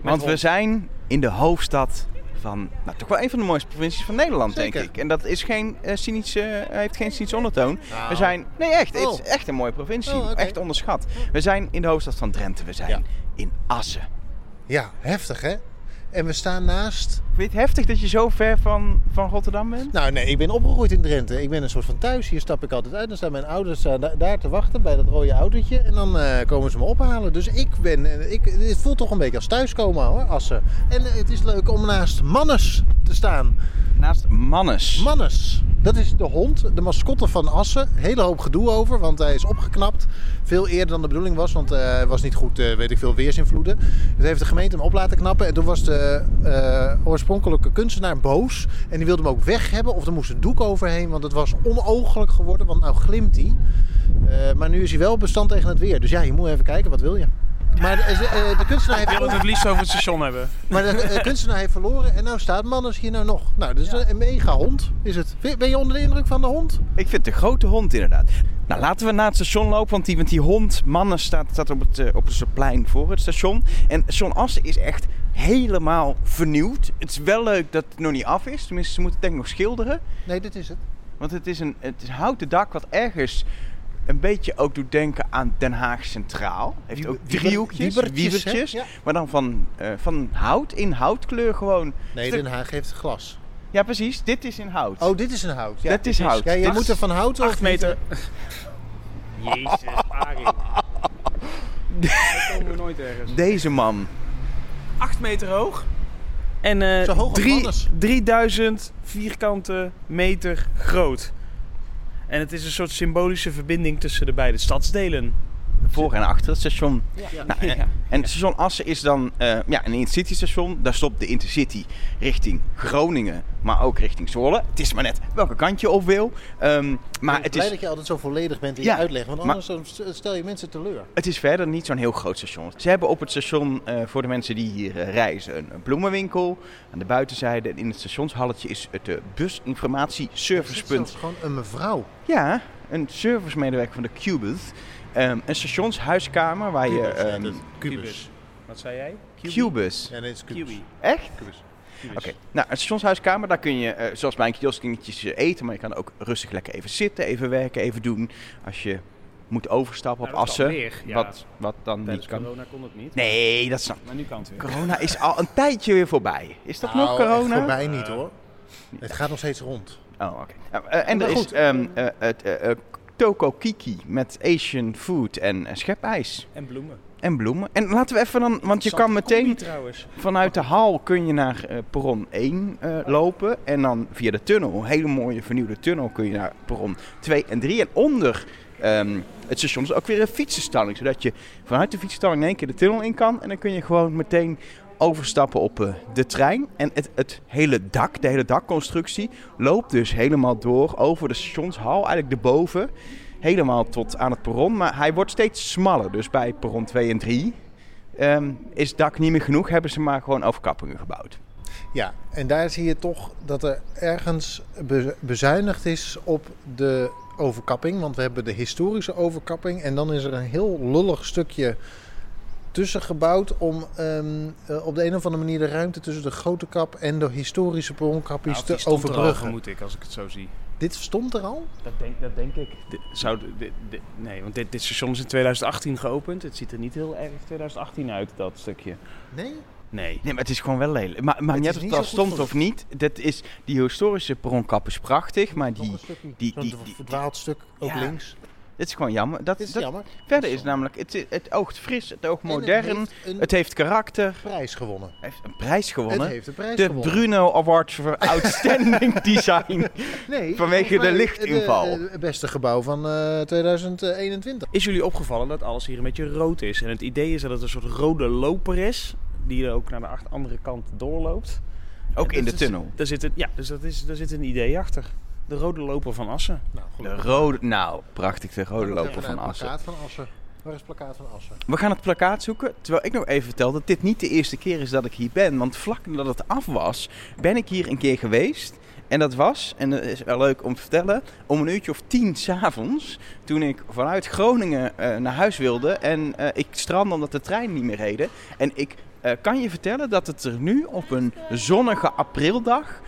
Want we zijn in de hoofdstad van, nou, toch wel een van de mooiste provincies van Nederland, Zeker. denk ik. En dat is geen, eh cynische, eh, heeft geen cynische ondertoon. Nou. We zijn, nee echt, het Oh. is echt een mooie provincie. Oh. Echt onderschat. We zijn in de hoofdstad van Drenthe, we zijn Ja. in Assen. Ja, heftig hè? En we staan naast... Vind je het heftig dat je zo ver van, van Rotterdam bent? Nou nee, ik ben opgegroeid in Drenthe. Ik ben een soort van thuis. Hier stap ik altijd uit. Dan staan mijn ouders eh, da- daar te wachten bij dat rode autootje. En dan eh, komen ze me ophalen. Dus ik ben... eh, Ik, het voelt toch een beetje als thuiskomen hoor, Assen. En het is leuk om naast Mannes te staan. Naast Mannes. Mannes. Dat is de hond, de mascotte van Assen. Hele hoop gedoe over, want hij is opgeknapt. Veel eerder dan de bedoeling was, want eh, hij was niet goed, eh, weet ik veel, weersinvloeden. Dus heeft de gemeente hem op laten knappen. En toen was de eh, oorspronkelijke kunstenaar boos. En die wilde hem ook weg hebben, of er moest een doek overheen, want het was onooglijk geworden, want nou glimt hij. Maar nu is hij wel bestand tegen het weer. Dus ja, je moet even kijken, wat wil je? Maar de, eh, de kunstenaar Ik wil heeft het het liefst over het station hebben. maar de eh, kunstenaar heeft verloren en nou staat Mannes hier nou nog. Nou, dus een mega hond is het. Ben je onder de indruk van de hond? Ik vind het een grote hond inderdaad. Nou, laten we naar het station lopen, want die, want die hond, mannen, staat, staat op het, eh, op het plein voor het station. En station Assen is echt helemaal vernieuwd. Het is wel leuk dat het nog niet af is. Tenminste, ze moeten het denk ik nog schilderen. Nee, dit is het. Want het is een het is een houten dak wat ergens een beetje ook doet denken aan Den Haag Centraal. Heeft ook driehoekjes, wiebertjes, wiebertjes. hè? Ja. Maar dan van, eh, van hout, in houtkleur gewoon. Nee, Stuk- Den Haag heeft glas. Ja, precies. Dit is in hout. Oh, dit is een hout. Ja, Dat is hout. Ja, je Dit moet er van hout of meter. Jezus, Arie. Dat komen we nooit ergens. Deze man. 8 meter hoog. En eh, Zo hoog als drie- Mannes. 3000 vierkante meter groot. En het is een soort symbolische verbinding tussen de beide stadsdelen. Voor en achter het station. Ja. Nou, en, en station Assen is dan eh, ja, een intercity station. Daar stopt de intercity richting Groningen, maar ook richting Zwolle. Het is maar net welke kant je op wil. Ehm, maar ik ben het blij is, dat je altijd zo volledig bent in je uitleg. Want anders stel je mensen teleur. het is verder niet zo'n heel groot station. Ze hebben op het station, eh, voor de mensen die hier eh, reizen, een, een bloemenwinkel. Aan de buitenzijde en in het stationshalletje is het businformatie Er servicepunt. zelfs gewoon een mevrouw. Ja, een servicemedewerker van de Cubus. Ehm, een stationshuiskamer waar je... Cubus, ehm, dat- Cubus. Wat zei jij? Cubus. Ja, nee, het is Cubus. Kiwi. Echt? Cubus. Oké, nou, een stationshuiskamer, daar kun je, eh, zoals bij een kiosk, dingetjes eh, eten. Maar je kan ook rustig lekker even zitten, even werken, even doen. Als je moet overstappen Nou, op Assen. weer, ja. wat, wat dan niet kan. corona kon het niet. Nee, dat snap Maar nu kan het weer. Corona is al een tijdje weer voorbij. Is dat nog Nou, corona? voorbij niet hoor. Het gaat nog steeds rond. Oh, oké. Nou, eh, en Maar er is goed. ehm, eh, eh, eh, Toko Kiki met Asian food en eh, schepijs. En bloemen. En bloemen. En laten we even dan, want je kan meteen combi vanuit de hal kun je naar eh, perron 1 eh, lopen. En dan via de tunnel, een hele mooie vernieuwde tunnel, kun je naar perron 2 en 3. En onder ehm, het station is ook weer een fietsenstalling. Zodat je vanuit de fietsenstalling in één keer de tunnel in kan. En dan kun je gewoon meteen overstappen op eh, de trein. En het, het hele dak, de hele dakconstructie, loopt dus helemaal door over de stationshal, eigenlijk erboven. Helemaal tot aan het perron. Maar hij wordt steeds smaller. Dus bij perron 2 en 3 ehm, is dak niet meer genoeg. Hebben ze maar gewoon overkappingen gebouwd. Ja, en daar zie je toch dat er ergens be- bezuinigd is op de overkapping. Want we hebben de historische overkapping. En dan is er een heel lullig stukje tussen gebouwd om ehm, eh, op de een of andere manier de ruimte tussen de grote kap en de historische bronkappjes Nou, te er al, overbruggen. vermoed ik, als ik het zo zie. Dit stond er al? Dat denk, dat denk ik. Dit, zou, dit, dit- nee, want dit, dit station is in 2018 geopend. Het ziet er niet heel erg 2018 uit, dat stukje. Nee? Nee. Nee, maar het is gewoon wel lelijk. Maar, maar Het net of het al goed stond of niet, dat is, die historische perronkap is prachtig, maar die, een die- die- die- verdwaald stuk ook Ja. links. Het is gewoon jammer. Dat, is dat, jammer. verder is namelijk, het, het oogt fris, het oogt modern, Het heeft een het heeft karakter, prijs gewonnen. het heeft een prijs gewonnen. Het heeft een prijs De gewonnen. Bruno Award voor Outstanding Design. Nee, vanwege de lichtinval. Het beste gebouw van eh 2021. Is jullie opgevallen dat alles hier een beetje rood is? En het idee is dat het een soort rode loper is, die er ook naar de acht- andere kant doorloopt. Ook En in de is- tunnel. Daar zit, een, ja, dus dat is, daar zit een idee achter. De rode loper van Assen. Nou, De rode, nou, prachtig, de rode loper naar van het Assen. plakkaat van Assen. Waar is het plakkaat van Assen? We gaan het plakkaat zoeken, terwijl ik nog even vertel dat dit niet de eerste keer is dat ik hier ben. Want vlak nadat het af was, ben ik hier een keer geweest. En dat was, en dat is wel leuk om te vertellen, om een uurtje of tien s'avonds. Toen ik vanuit Groningen eh, naar huis wilde. En eh, ik strandde omdat de trein niet meer reden. En ik eh, kan je vertellen dat het er nu op een zonnige aprildag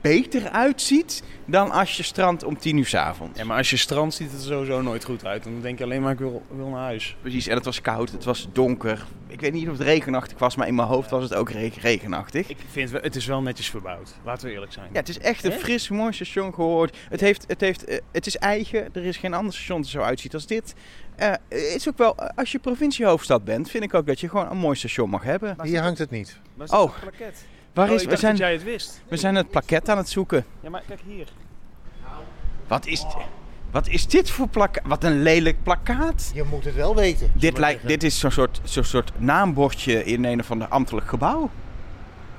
beter uitziet dan als je strandt om tien uur s'avonds. Ja, maar als je strand ziet het er sowieso nooit goed uit. Dan denk je alleen maar ik wil, wil naar huis. Precies, en het was koud, het was donker. Ik weet niet of het regenachtig was, maar in mijn hoofd was het ook re- regenachtig. Ik vind wel- het is wel netjes verbouwd. Laten we eerlijk zijn. Ja, het is echt een fris, mooi station gehoord. Het, heeft, het, heeft, eh, het is eigen. Er is geen ander station dat er zo uitziet als dit. Eh, het is ook wel, eh, als je provinciehoofdstad bent, vind ik ook dat je gewoon een mooi station mag hebben. Hier hangt het niet. Oh. het plakket? Waar Oh, is, ik we, dacht zijn, dat jij het wist. we zijn het plakket aan het zoeken. Ja, maar kijk hier. Wat is, wat is dit voor plakkaat? Wat een lelijk plakkaat. Je moet het wel weten. Dit, lijkt, dit is zo'n soort, zo'n soort naambordje in een of ander ambtelijk gebouw.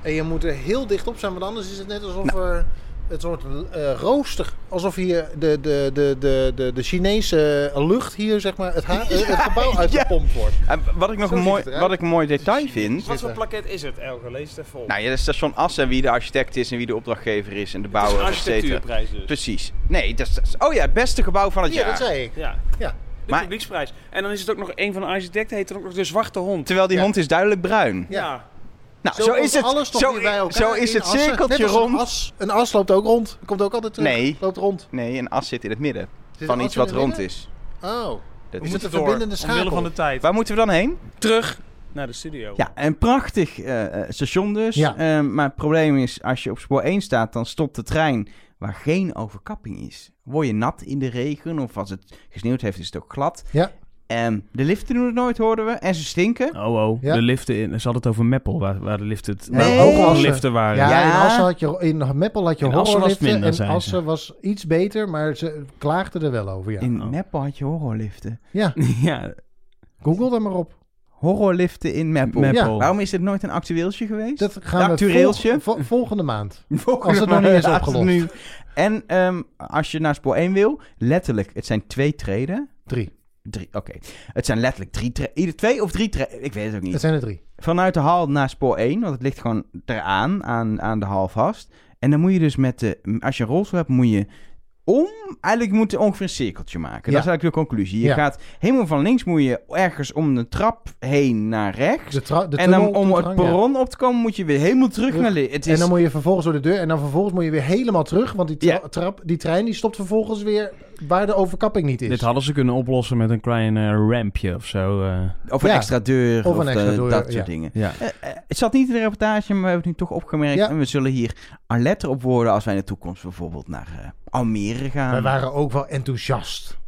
En je moet er heel dicht op zijn, want anders is het net alsof Nou. er het soort eh, rooster, alsof hier de, de, de, de, de, de Chinese lucht hier, zeg maar, het, ha- eh, het gebouw uitgepompt wordt. En wat ik nog Zo een mooi, wat ik een mooi detail vind. Wat voor plakket is het, Elge? Lees het even op. Nou ja, het station Assen, wie de architect is en wie de opdrachtgever is en de het is bouwer, een et cetera. architectuurprijs dus. Precies. Nee, dat is, dat is- oh ja, het beste gebouw van het Ja, jaar. dat zei ik. Ja, Ja. de Maar- publieksprijs. En dan is het ook nog een van de architecten, heet dan ook nog de Zwarte Hond. Terwijl die Ja. hond is duidelijk bruin. Ja. Nou, Zo, is het. alles toch zo, weer bij elkaar zo is het Assen. cirkeltje rond. Een as, een as loopt ook rond. Komt ook altijd terug. Nee. Loopt rond. Nee, een as zit in het midden Zit van iets wat rond midden? is. Oh, Dat we is moeten het. de verbindende schakel. van de tijd. Waar moeten we dan heen? Terug naar de studio. Ja, een prachtig eh, eh, station dus. Ja. Eh, maar het probleem is, als je op spoor 1 staat, dan stopt de trein waar geen overkapping is. Word je nat in de regen of als het gesneeuwd heeft, is het ook glad. Ja. En de liften doen het nooit, hoorden we. En ze stinken. Oh, oh. Ja. De liften in. Ze hadden het over Meppel, waar, waar de liften, het- Nee. waar hoge Assen. liften waren. Ja, Ja. in Assen had je, in Meppel had je In Assen was het horrorliften en. Assen was iets beter, maar ze klaagden er wel over, ja. In Oh. Meppel had je horrorliften. Ja, ja, google er maar op. Horrorliften in Meppel. Meppel. Ja. Waarom is dit nooit een actueeltje geweest? Dat gaan we vol- volgende maand. Volgende Als het nog niet is opgelost. nu- En ehm, als je naar spoor 1 wil, letterlijk, het zijn twee treden. Drie. Drie, oké. Het zijn letterlijk drie treden. Ieder twee of drie treden, ik weet het ook niet. Het zijn er drie. Vanuit de hal naar spoor 1, want het ligt gewoon eraan, aan, aan de hal vast. En dan moet je dus met de, als je een rolstoel hebt, moet je om, eigenlijk moet je ongeveer een cirkeltje maken. Ja. Dat is eigenlijk de conclusie. Je Ja. gaat helemaal van links, moet je ergens om de trap heen naar rechts. De en dan om het ja. perron op te komen, moet je weer helemaal terug, Terug. naar links. Het En is, dan moet je vervolgens door de deur. En dan vervolgens moet je weer helemaal terug. Want die, tra- trap, die trein die stopt vervolgens weer waar de overkapping niet is. dit hadden ze kunnen oplossen met een klein eh, rampje of zo. eh. of een Ja. extra deur, Of of, een extra de- deur, dat soort ja. dingen. ja. Eh, eh, het zat niet in de reportage, maar we hebben het nu toch opgemerkt. Ja. En we zullen hier alert op worden als wij in de toekomst bijvoorbeeld naar eh, Almere gaan. Wij waren ook wel enthousiast.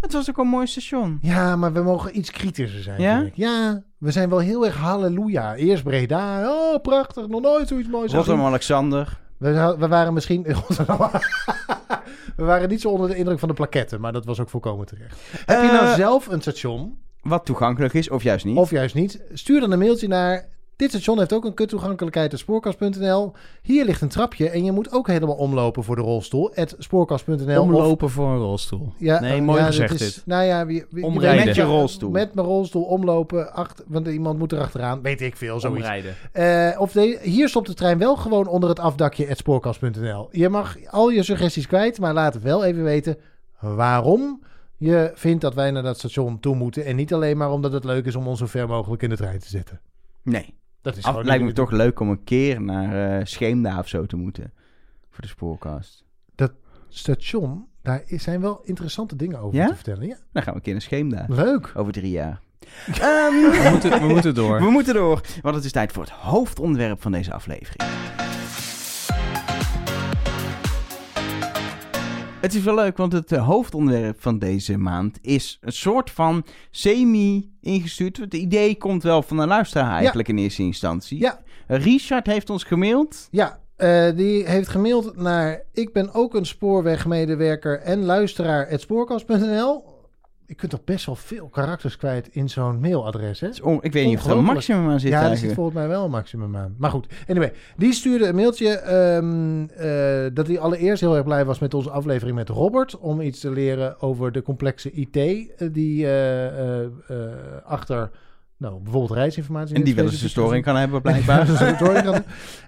Het was ook een mooi station. Ja, maar we mogen iets kritischer zijn. Ja? vind ik. Ja, we zijn wel heel erg halleluja. Eerst Breda. Oh, prachtig. Nog nooit zoiets moois gezien. Rotterdam-Alexander. We, we waren misschien... we waren niet zo onder de indruk van de plaketten. Maar dat was ook volkomen terecht. Heb je nou Eh, zelf een station? Wat toegankelijk is, of juist niet. Of juist niet? Stuur dan een mailtje naar Dit station heeft ook een kuttoegankelijkheid, het spoorkast.nl. Hier ligt een trapje en je moet ook helemaal omlopen voor de rolstoel. Het spoorkast.nl. Omlopen voor een rolstoel. Ja, nee, oh, mooi ja, gezegd dat is, dit. Nou ja, wie, wie, Omrijden. Met je rolstoel. Met mijn rolstoel omlopen, achter, want iemand moet er achteraan. Weet ik veel, zoiets. Omrijden. Eh, of de, hier stopt de trein wel gewoon onder het afdakje het spoorkast.nl. Je mag al je suggesties kwijt, maar laat het wel even weten waarom je vindt dat wij naar dat station toe moeten. En niet alleen maar omdat het leuk is om ons zo ver mogelijk in de trein te zetten. Nee. Dat is Af, gewoon lijkt me toch leuk om een keer naar eh Scheemda of zo te moeten. Voor de spoorkast. station. Daar zijn wel interessante dingen over Ja? te vertellen. Ja, Dan gaan we een keer naar Scheemda. leuk. Over drie jaar. Ehm, We moeten, we moeten door. we moeten door, want het is tijd voor het hoofdonderwerp van deze aflevering. Het is wel leuk, want het eh, hoofdonderwerp van deze maand is een soort van semi-ingestuurd. Het idee komt wel van een luisteraar eigenlijk in eerste instantie. Ja. Richard heeft ons gemaild. Ja, eh, die heeft gemaild naar... Ik ben ook een spoorwegmedewerker en luisteraar at spoorkast.nl. Je kunt toch best wel veel karakters kwijt in zo'n mailadres, hè? On- ik weet niet of er een maximum aan zit ja, er zit volgens mij wel een maximum aan. Maar goed, anyway. Die stuurde een mailtje ehm, eh, dat hij allereerst heel erg blij was met onze aflevering met Robert. Om iets te leren over de complexe IT eh, die eh, achter nou, bijvoorbeeld reisinformatie... En die wel eens een storing kan hebben, blijkbaar.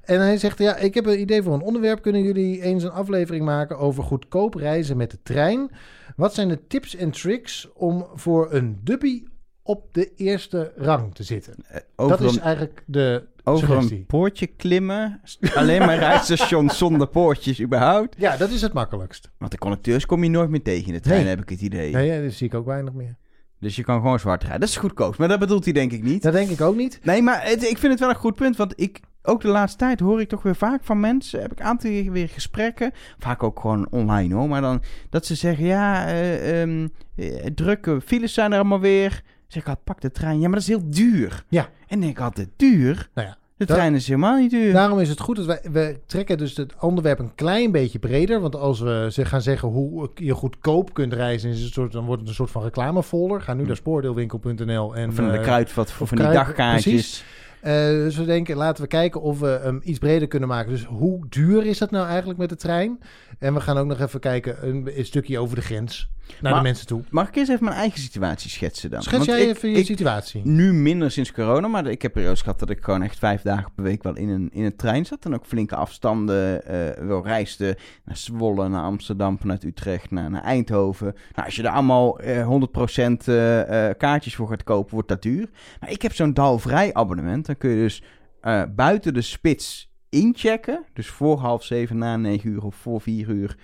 en hij zegt, ja, ik heb een idee voor een onderwerp. Kunnen jullie eens een aflevering maken over goedkoop reizen met de trein? Wat zijn de tips en tricks om voor een dubbie op de eerste rang te zitten? Eh, over dat is een, eigenlijk de over suggestie. een poortje klimmen. Alleen maar rijstations zonder poortjes überhaupt. Ja, dat is het makkelijkst. Want de conducteurs kom je nooit meer tegen in de trein, Nee. heb ik het idee. Nee, ja, dat zie ik ook weinig meer. Dus je kan gewoon zwart rijden. Dat is goedkoop, maar dat bedoelt hij denk ik niet. Dat denk ik ook niet. Nee, maar het- ik vind het wel een goed punt. Want ik, ook de laatste tijd hoor ik toch weer vaak van mensen. Heb ik een aantal keer weer gesprekken. Vaak ook gewoon online hoor. Maar dan dat ze zeggen: ja, eh, ehm, eh, drukke files zijn er allemaal weer. Zeg ik altijd: pak de trein. Ja, maar dat is heel duur. Ja. En denk ik altijd: duur? Nou ja, De dat- trein is helemaal niet duur. Daarom is het goed dat wij we trekken dus het onderwerp een klein beetje breder. Want als we ze gaan zeggen hoe je goedkoop kunt reizen, is het een soort, dan wordt het een soort van reclamefolder. Ga nu naar spoordeelwinkel.nl en of van de eh, kruidvat voor van die dagkaartjes. precies. Eh, dus we denken, laten we kijken of we hem iets breder kunnen maken. Dus hoe duur is dat nou eigenlijk met de trein? En we gaan ook nog even kijken, een, een stukje over de grens naar Maar- de mensen toe. Mag ik eens even mijn eigen situatie schetsen dan? Schets Want jij ik- even je ik- situatie? Nu minder sinds corona, maar ik heb periodes gehad dat ik gewoon echt vijf dagen per week wel in een, in een trein zat. En ook flinke afstanden eh wel reisde naar Zwolle, naar Amsterdam, vanuit Utrecht, naar, naar Eindhoven. Nou, als je er allemaal eh 100% eh, eh, kaartjes voor gaat kopen, wordt dat duur. Maar ik heb zo'n dalvrij abonnement. Dan kun je dus eh, buiten de spits inchecken. Dus voor half zeven, na negen uur of voor vier uur,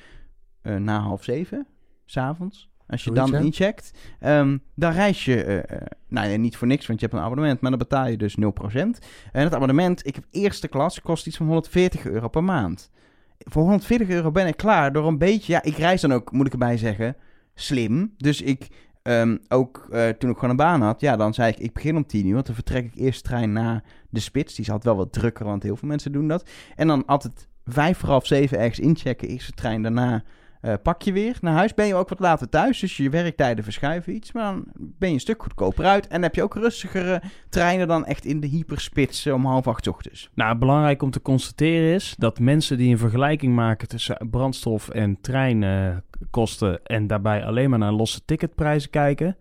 eh, na half zeven, s'avonds. Als je Zoiets, dan incheckt, ehm, dan reis je, eh, nou ja, niet voor niks, want je hebt een abonnement, maar dan betaal je dus 0%. En het abonnement, ik heb eerste klas, kost iets van 140 euro per maand. Voor 140 euro ben ik klaar door een beetje, ja, ik reis dan ook, moet ik erbij zeggen, slim. Dus ik, ehm, ook eh, toen ik gewoon een baan had, ja, dan zei ik, ik begin om 10 uur, want dan vertrek ik eerst de trein naar de spits. Die is altijd wel wat drukker, want heel veel mensen doen dat. En dan altijd vijf voor half zeven ergens inchecken, eerste trein, daarna eh, pak je weer naar huis. Ben je ook wat later thuis, dus je werktijden verschuiven iets. Maar dan ben je een stuk goedkoper uit. En heb je ook rustigere treinen dan echt in de hyperspits eh, om half acht ochtends. Nou, belangrijk om te constateren is dat mensen die een vergelijking maken tussen brandstof en treinkosten en daarbij alleen maar naar losse ticketprijzen kijken,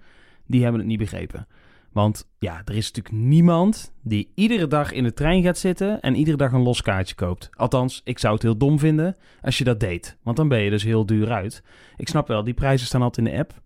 die hebben het niet begrepen. Want ja, er is natuurlijk niemand die iedere dag in de trein gaat zitten en iedere dag een los kaartje koopt. Althans, ik zou het heel dom vinden als je dat deed. Want dan ben je dus heel duur uit. Ik snap wel, die prijzen staan altijd in de app.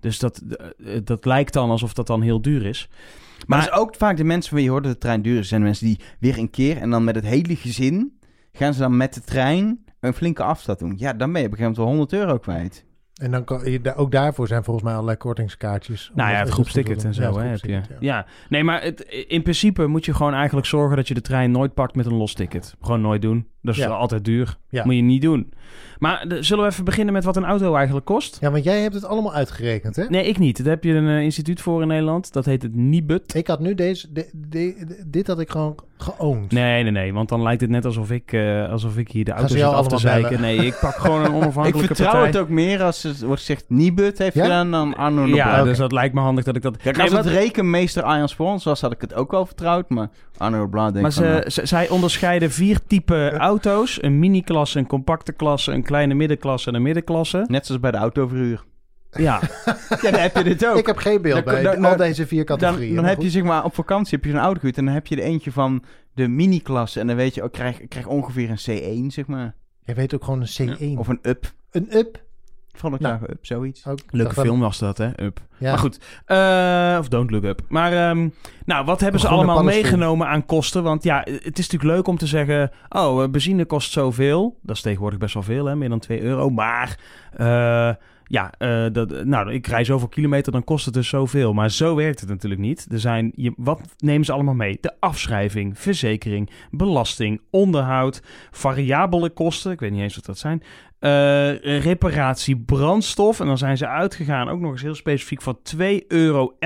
Dus dat, eh, dat lijkt dan alsof dat dan heel duur is. Maar, Maar- dat is ook vaak de mensen van je hoort dat de trein duur is. zijn de mensen die weer een keer en dan met het hele gezin gaan ze dan met de trein een flinke afstand doen. Ja, dan ben je op een gegeven moment wel 100 euro kwijt. En dan kan, je- ook daarvoor zijn volgens mij allerlei kortingskaartjes. Nou ja, het groepsticket en zo Ja, hè, heb je. ja. Ja, nee, maar het, in principe moet je gewoon eigenlijk zorgen dat je de trein nooit pakt met een los ticket. Gewoon nooit doen. Dat is Ja. wel altijd duur. Ja. Moet je niet doen. Maar de- zullen we even beginnen met wat een auto eigenlijk kost? Ja, want jij hebt het allemaal uitgerekend, hè? Nee, ik niet. Daar heb je een eh, instituut voor in Nederland. Dat heet het Nibud. Ik had nu deze... de- de- dit had ik gewoon geowned. Nee, nee, nee. Want dan lijkt het net alsof ik, eh, alsof ik hier de auto zit af te allemaal zeiken. Nee, ik pak gewoon een Ik onafhankelijke vertrouw partij. het ook meer als het wordt gezegd Nibud heeft Ja? gedaan dan Arno de Ja, dus dat lijkt me handig dat ik dat... Kijk, Nee, als wat- het rekenmeester Arjan Spons was, had ik het ook wel vertrouwd. Maar Arno de Blauw denk Maar ik ze, nou, ze- zij onderscheiden vier typen auto's. Een mini-klasse, een compacte klasse, een kleine middenklasse en een middenklasse. Net zoals bij de autoverhuur. Ja, Ja, dan heb je dit ook. Ik heb geen beeld Dan- bij dan- al dan- deze vier dan, categorieën. dan maar heb je zeg maar op vakantie heb je zo'n auto gehuurd en dan heb je er eentje van de mini-klasse. En dan weet je, oh, ik krijg, ik krijg ongeveer een C1, zeg maar. Jij weet ook gewoon een C1. Of een up. een up. Volkswagen up, zoiets. Ook. leuke film was dat, hè? Up. Ja. Maar goed, eh, of Don't Look Up. Maar ehm, nou, wat hebben ze allemaal meegenomen aan kosten? Want ja, het is natuurlijk leuk om te zeggen... oh, eh, benzine kost zoveel. Dat is tegenwoordig best wel veel, hè? Meer dan 2 euro. Maar eh, ja, eh, dat, nou, ik rij zoveel kilometer, dan kost het dus zoveel. Maar zo werkt het natuurlijk niet. Er zijn, je, wat nemen ze allemaal mee? De afschrijving, verzekering, belasting, onderhoud... variabele kosten, ik weet niet eens wat dat zijn... eh, reparatie, brandstof. En dan zijn ze uitgegaan, ook nog eens heel specifiek, van 2,11 euro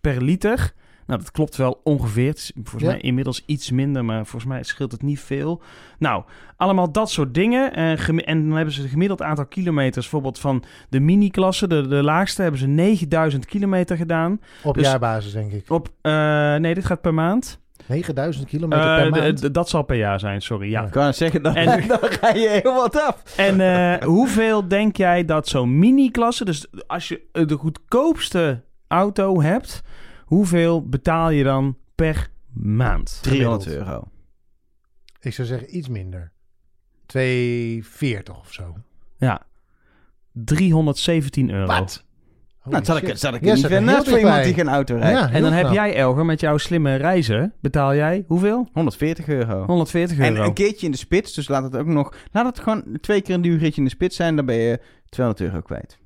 per liter. Nou, dat klopt wel ongeveer. Het is volgens Ja. mij inmiddels iets minder, maar volgens mij scheelt het niet veel. Nou, allemaal dat soort dingen. Eh, en dan hebben ze het gemiddeld aantal kilometers, bijvoorbeeld van de mini-klasse, de, de laagste, hebben ze 9000 kilometer gedaan. Op Dus- jaarbasis, denk ik. Op, eh, nee, dit gaat per maand. 9000 kilometer Eh, per maand. dat zal per jaar zijn, sorry. Ja. Ja. Ik kan het zeggen, dan, En- dan ga je heel wat af. En eh, hoeveel denk jij dat zo'n mini-klasse, dus als je de goedkoopste auto hebt, hoeveel betaal je dan per maand? 300 Gemiddeld. euro. Ik zou zeggen iets minder. 240 of zo. Ja, 317 euro. Nou, dat zat ik, zat ik Ja, niet naast voor iemand die geen auto rijdt. Ja, En dan heb jij, Elger, met jouw slimme reizen, betaal jij hoeveel? 140 euro. 140 En euro. een keertje in de spits, dus laat het ook nog... Laat het gewoon twee keer een duur ritje in de spits zijn, dan ben je 200 euro kwijt.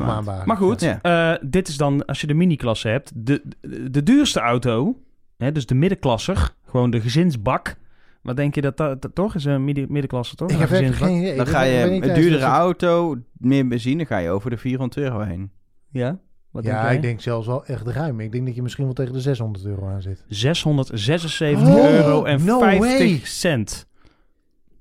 Maar goed, Ja. eh, dit is dan, als je de mini-klasse hebt, de, de, de duurste auto, hè, dus de middenklasser, gewoon de gezinsbak. Wat denk je dat dat, dat toch is een midden, middenklasse, toch? Ik heb geen idee. Dan ga je een duurdere het- auto, meer benzine, ga je over de 400 euro heen. Ja? Wat denk Ja, ik denk zelfs wel echt ruim. Ik denk dat je misschien wel tegen de 600 euro aan zit. 676 Oh, euro en no 50 way. cent.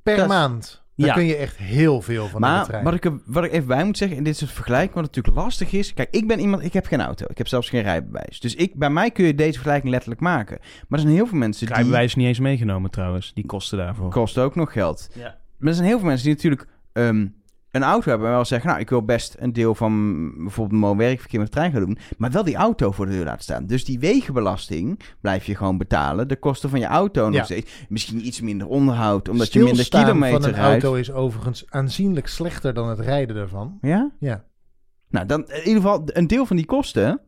Per Dat maand. Dan Ja. kun je echt heel veel van Maar trein. wat ik, wat ik even bij moet zeggen, en dit is het vergelijk, wat natuurlijk lastig is. Kijk, ik ben iemand, ik heb geen auto. Ik heb zelfs geen rijbewijs. Dus ik, bij mij kun je deze vergelijking letterlijk maken. Maar er zijn heel veel mensen die... Rijbewijs niet eens meegenomen trouwens, die kosten daarvoor. Kost ook nog geld. Ja. Maar er zijn heel veel mensen die natuurlijk ehm, een auto hebben en wel zeggen... nou, ik wil best een deel van bijvoorbeeld mijn werkverkeer met de trein gaan doen... maar wel die auto voor de deur laten staan. Dus die wegenbelasting blijf je gewoon betalen. De kosten van je auto nog Ja. steeds. Misschien iets minder onderhoud, omdat je minder kilometer van een rijdt. auto is overigens aanzienlijk slechter dan het rijden ervan. Ja? Ja. Nou, dan in ieder geval een deel van die kosten...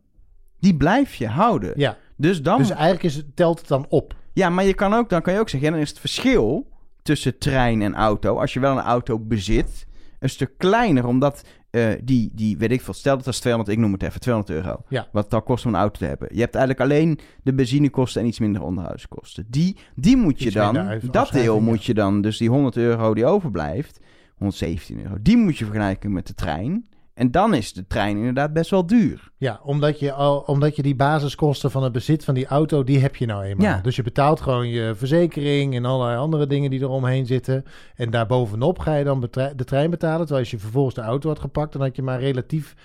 die blijf je houden. ja. Dus dan... Dus eigenlijk is telt het dan op. Ja, maar je kan ook, dan kan je ook zeggen... ja, dan is het verschil tussen trein en auto... als je wel een auto bezit... een stuk kleiner, omdat eh, die, die, weet ik veel, stel dat dat is 200, ik noem het even, 200 euro. Ja. Wat het al kost om een auto te hebben. Je hebt eigenlijk alleen de benzinekosten en iets minder onderhoudskosten. Die, die moet je dan, dat deel ja. moet je dan, dus die 100 euro die overblijft, 117 euro, die moet je vergelijken met de trein. En dan is de trein inderdaad best wel duur. Ja, omdat je, al, omdat je die basiskosten van het bezit van die auto, die heb je nou eenmaal. Ja. Dus je betaalt gewoon je verzekering en allerlei andere dingen die er omheen zitten. En daarbovenop ga je dan de trein betalen. Terwijl als je vervolgens de auto had gepakt, dan had je maar relatief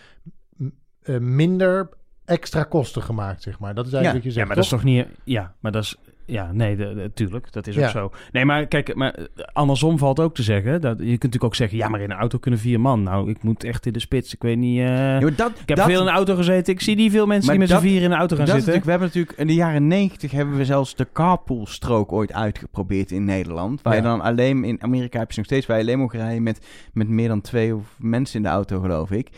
eh, minder extra kosten gemaakt, zeg maar. Dat is eigenlijk wat je Ja, zegt, maar dat is toch? toch niet... Ja, maar dat is... Ja, nee, de, de- tuurlijk. Dat is Ja. ook zo. Nee, maar kijk, maar eh, andersom valt ook te zeggen. Dat, je kunt natuurlijk ook zeggen... Ja, maar in een auto kunnen vier man. Nou, ik moet echt in de spits. Ik weet niet... eh, dat, ik heb dat, veel in een auto gezeten. Ik zie niet veel mensen die met z'n vier in een auto gaan zitten. natuurlijk, we hebben natuurlijk in de jaren 90 hebben we zelfs de carpoolstrook ooit uitgeprobeerd in Nederland. Waar je dan alleen in Amerika heb je nog steeds waar je alleen mag rijden met, met meer dan twee of mensen in de auto, geloof ik.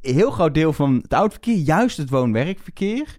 Heel groot deel van het autoverkeer, juist het woon-werkverkeer,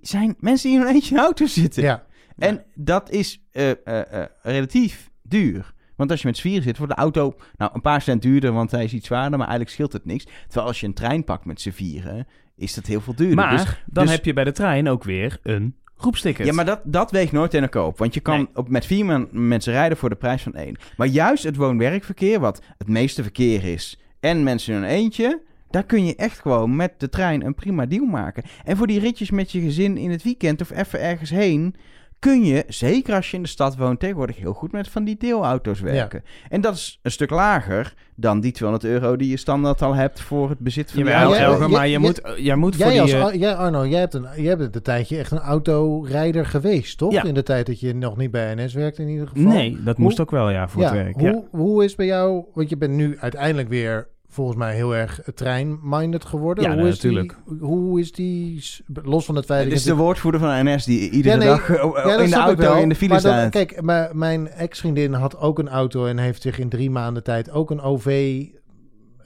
zijn mensen die in een eentje in de auto zitten. Ja, En dat is eh, eh, eh, relatief duur. Want als je met z'n zit, wordt de auto nou, een paar cent duurder, want hij is iets zwaarder, maar eigenlijk scheelt het niks. Terwijl als je een trein pakt met z'n vieren, is dat heel veel duurder. Maar Dus- dan dus- heb je bij de trein ook weer een groepsticket. Ja, maar dat, dat weegt nooit in de koop. Want je kan Nee. op, met vier man- mensen rijden voor de prijs van één. Maar juist het woon-werkverkeer, wat het meeste verkeer is... en mensen in een eentje... daar kun je echt gewoon met de trein een prima deal maken. En voor die ritjes met je gezin in het weekend of even ergens heen... kun je, zeker als je in de stad woont... tegenwoordig heel goed met van die deelauto's werken. En dat is een stuk lager dan die 200 euro... die je standaard al hebt voor het bezit van die Jawel, auto. jij- Elger, maar je jij- moet, jij moet voor Jij die... als, eh, jij, Arno, jij hebt, een, jij bent een tijdje echt een autorijder geweest, toch? Ja. In de tijd dat je nog niet bij NS werkte in ieder geval. nee, dat Hoe- moest ook wel, ja, voor ja, het werk. Hoe, Ja. hoe is bij jou, want je bent nu uiteindelijk weer volgens mij heel erg trein-minded geworden. Ja, hoe, nee, is die, natuurlijk. hoe is die, los van het feit Het dat is de woordvoerder van NS die iedere Ja, nee, dag eh, Ja, in de auto wel. in de file maar dan- staat. Kijk, maar mijn ex-vriendin had ook een auto en heeft zich in drie maanden tijd ook een OV...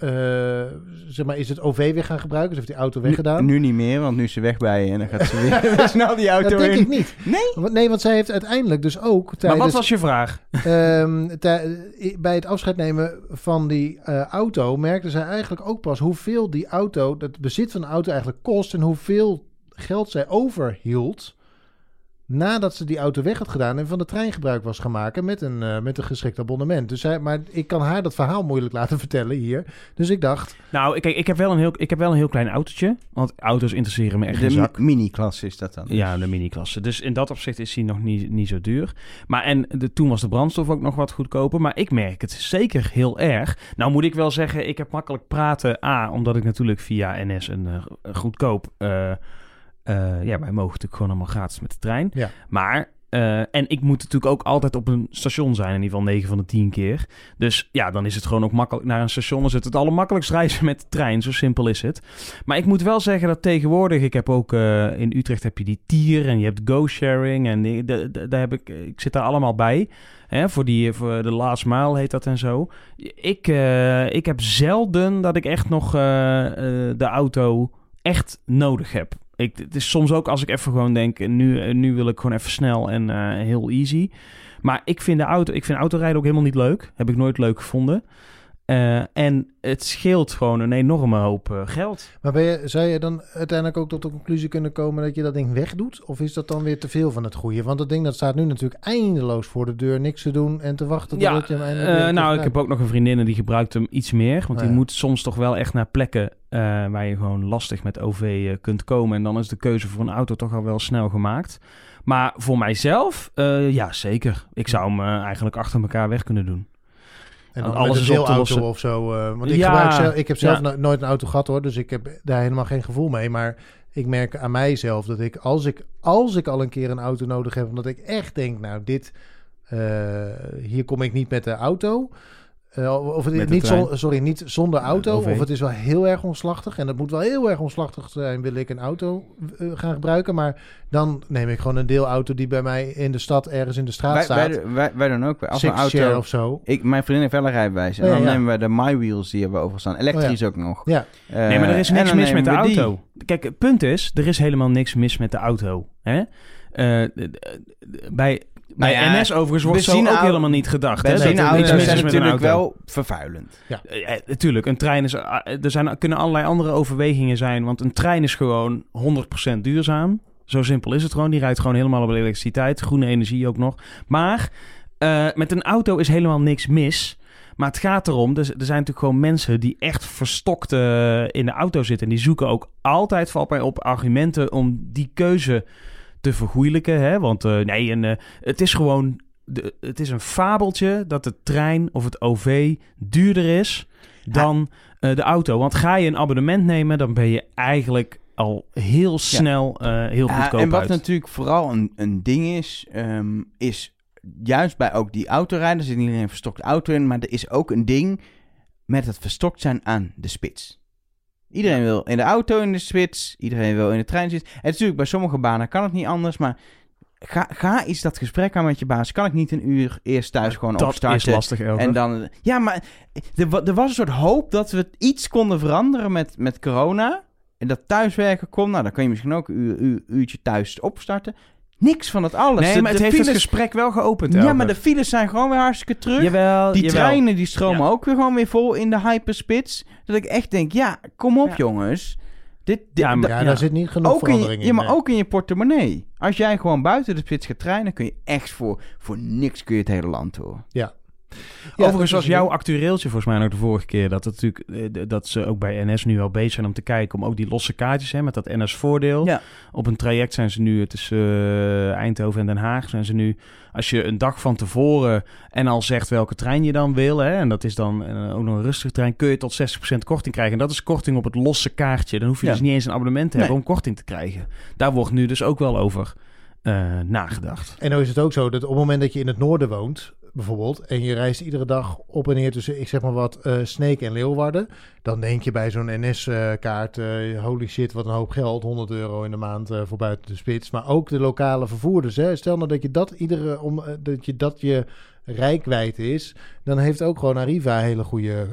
eh, zeg maar, is het OV weer gaan gebruiken? Dus heeft die auto weggedaan? Nu, nu niet meer, want nu is ze weg bij je en dan gaat ze weer, weer snel die auto dat denk ik niet. Nee? Want- Nee, want zij heeft uiteindelijk dus ook Maar tijdens... wat was je vraag? Ehm, bij het afscheid nemen van die eh, auto merkte zij eigenlijk ook pas hoeveel die auto, het bezit van de auto eigenlijk kost en hoeveel geld zij overhield nadat ze die auto weg had gedaan en van de trein gebruik was gaan maken met een, eh, met een geschikt abonnement. Dus zij, maar ik kan haar dat verhaal moeilijk laten vertellen hier. Dus ik dacht, Nou, kijk, ik heb wel een heel, ik heb wel een heel klein autootje. Want auto's interesseren me echt De zak. mini-klasse is dat dan. Ja, de mini-klasse. Dus in dat opzicht is hij nog niet, niet zo duur. Maar en de, toen was de brandstof ook nog wat goedkoper. Maar ik merk het zeker heel erg. Nou moet ik wel zeggen, ik heb makkelijk praten. A, omdat ik natuurlijk via NS een eh, goedkoop... eh, eh, ja, wij mogen natuurlijk gewoon allemaal gratis met de trein. Ja. Maar... eh, en ik moet natuurlijk ook altijd op een station zijn, in ieder geval 9 van de 10 keer. Dus ja, dan is het gewoon ook makkelijk naar een station. Dan is het het allermakkelijkst reizen met de trein. Zo simpel is het. Maar ik moet wel zeggen dat tegenwoordig, ik heb ook eh, in Utrecht heb je die tier en je hebt go-sharing en die- de- de- daar heb ik, ik zit daar allemaal bij. Hè, voor, die, voor de last mile heet dat en zo. Ik, ik heb zelden dat ik echt nog de auto echt nodig heb. Ik, het is soms ook als ik even gewoon denk, nu, nu wil ik gewoon even snel en eh, heel easy. Maar ik vind de auto, ik vind autorijden ook helemaal niet leuk. Heb ik nooit leuk gevonden. Eh, en het scheelt gewoon een enorme hoop eh, geld. maar ben je, zou je dan uiteindelijk ook tot de conclusie kunnen komen dat je dat ding wegdoet? Of is dat dan weer te veel van het goede? Want dat ding dat staat nu natuurlijk eindeloos voor de deur, niks te doen en te wachten Ja, je hem eindelijk eh, nou, ik heb ook nog een vriendin en die gebruikt hem iets meer. Want Oh, die ja. moet soms toch wel echt naar plekken waar je gewoon lastig met OV kunt komen. En dan is de keuze voor een auto toch al wel snel gemaakt. Maar voor mijzelf, ja, zeker. Ik zou hem eigenlijk achter elkaar weg kunnen doen. En dan Alles een deelauto of zo. eh, want ik, Ja, gebruik zelf, ik heb zelf ja. nooit een auto gehad hoor. Dus ik heb daar helemaal geen gevoel mee. Maar ik merk aan mijzelf dat ik als ik, als ik al een keer een auto nodig heb... omdat ik echt denk, nou dit... eh, hier kom ik niet met de auto... Eh, of het, niet zon- sorry, niet zonder auto. Of het is wel heel erg omslachtig. En dat moet wel heel erg omslachtig zijn, wil ik een auto eh, gaan gebruiken. Maar dan neem ik gewoon een deelauto die bij mij in de stad ergens in de straat Wij, staat. wij, wij, wij doen ook. Als Six een auto... of zo. Ik, mijn vriendin heeft wel een rijbewijs. En Ja, dan ja. nemen we de My Wheels, die hebben we overal staan. Elektrisch ook nog. Ja, Eh, nee, maar er is niks mis met de die. auto. Kijk, het punt is, er is helemaal niks mis met de auto. Hè? Eh, bij Nou ja, NS overigens wordt zo ook helemaal niet gedacht. er Benzineauto's zijn met natuurlijk wel vervuilend. Eh, eh, Natuurlijk, een trein is. ah, Er zijn, kunnen allerlei andere overwegingen zijn. Want een trein is gewoon 100% duurzaam. Zo simpel is het gewoon. Die rijdt gewoon helemaal op elektriciteit. Groene energie ook nog. Maar eh, met een auto is helemaal niks mis. Maar het gaat erom, er, er zijn natuurlijk gewoon mensen die echt verstokt eh, in de auto zitten. En die zoeken ook altijd, valt mij op, argumenten om die keuze te vergoeilijken. Hè? Want eh, nee, en, eh, het is gewoon de, het is een fabeltje dat de trein of het OV duurder is dan eh, de auto. Want ga je een abonnement nemen, dan ben je eigenlijk al heel snel heel Ja, goedkoop en wat uit. natuurlijk vooral een, een ding is, ehm, is juist bij ook die autorijders, er zit niet alleen een verstokte auto in, maar er is ook een ding met het verstokt zijn aan de spits. Iedereen wil in de auto in de spits, iedereen wil in de trein zitten. En natuurlijk, bij sommige banen kan het niet anders, maar ga, ga eens dat gesprek aan met je baas. Kan ik niet een uur eerst thuis gewoon dat is opstarten? lastig, Elger. En dan, ja, maar er, er was een soort hoop dat we iets konden veranderen met, met corona. En dat thuiswerken kon. Nou, dan kan je misschien ook een uur, uur- uurtje thuis opstarten. Niks van het alles. nee, De- maar het de heeft het gesprek wel geopend, Ja, maar de files zijn gewoon weer hartstikke terug. Jawel, die jawel. treinen die stromen Ja. ook weer gewoon weer vol in de hyperspits. Dat ik echt denk, ja, kom op Ja. jongens. Dit, dit, Ja, maar- Ja, daar zit niet genoeg ook in, verandering je, in. ja, maar nee. ook in je portemonnee. Als jij gewoon buiten de spits gaat trainen, kun je echt voor, voor niks kun je het hele land door. Ja, Overigens was jouw actueeltje volgens mij nog de vorige keer dat het natuurlijk eh, dat ze ook bij NS nu al bezig zijn om te kijken om ook die losse kaartjes hè, met dat NS voordeel. Ja. Op een traject zijn ze nu tussen eh, Eindhoven en Den Haag zijn ze nu als je een dag van tevoren en al zegt welke trein je dan wil hè, en dat is dan eh, ook nog een rustige trein, kun je tot 60% korting krijgen. En dat is korting op het losse kaartje. Dan hoef je Ja. dus niet eens een abonnement te Nee. hebben om korting te krijgen. Daar wordt nu dus ook wel over eh, nagedacht. En nou is het ook zo dat op het moment dat je in het noorden woont, bijvoorbeeld, en je reist iedere dag op en neer tussen, ik zeg maar wat, eh Sneek en Leeuwarden, dan denk je bij zo'n NS-kaart, eh, holy shit, wat een hoop geld, 100 euro in de maand eh, voor buiten de spits. Maar ook de lokale vervoerders, hè. stel nou dat je dat iedere, om, dat je dat je rijkwijde is, dan heeft ook gewoon Arriva hele goede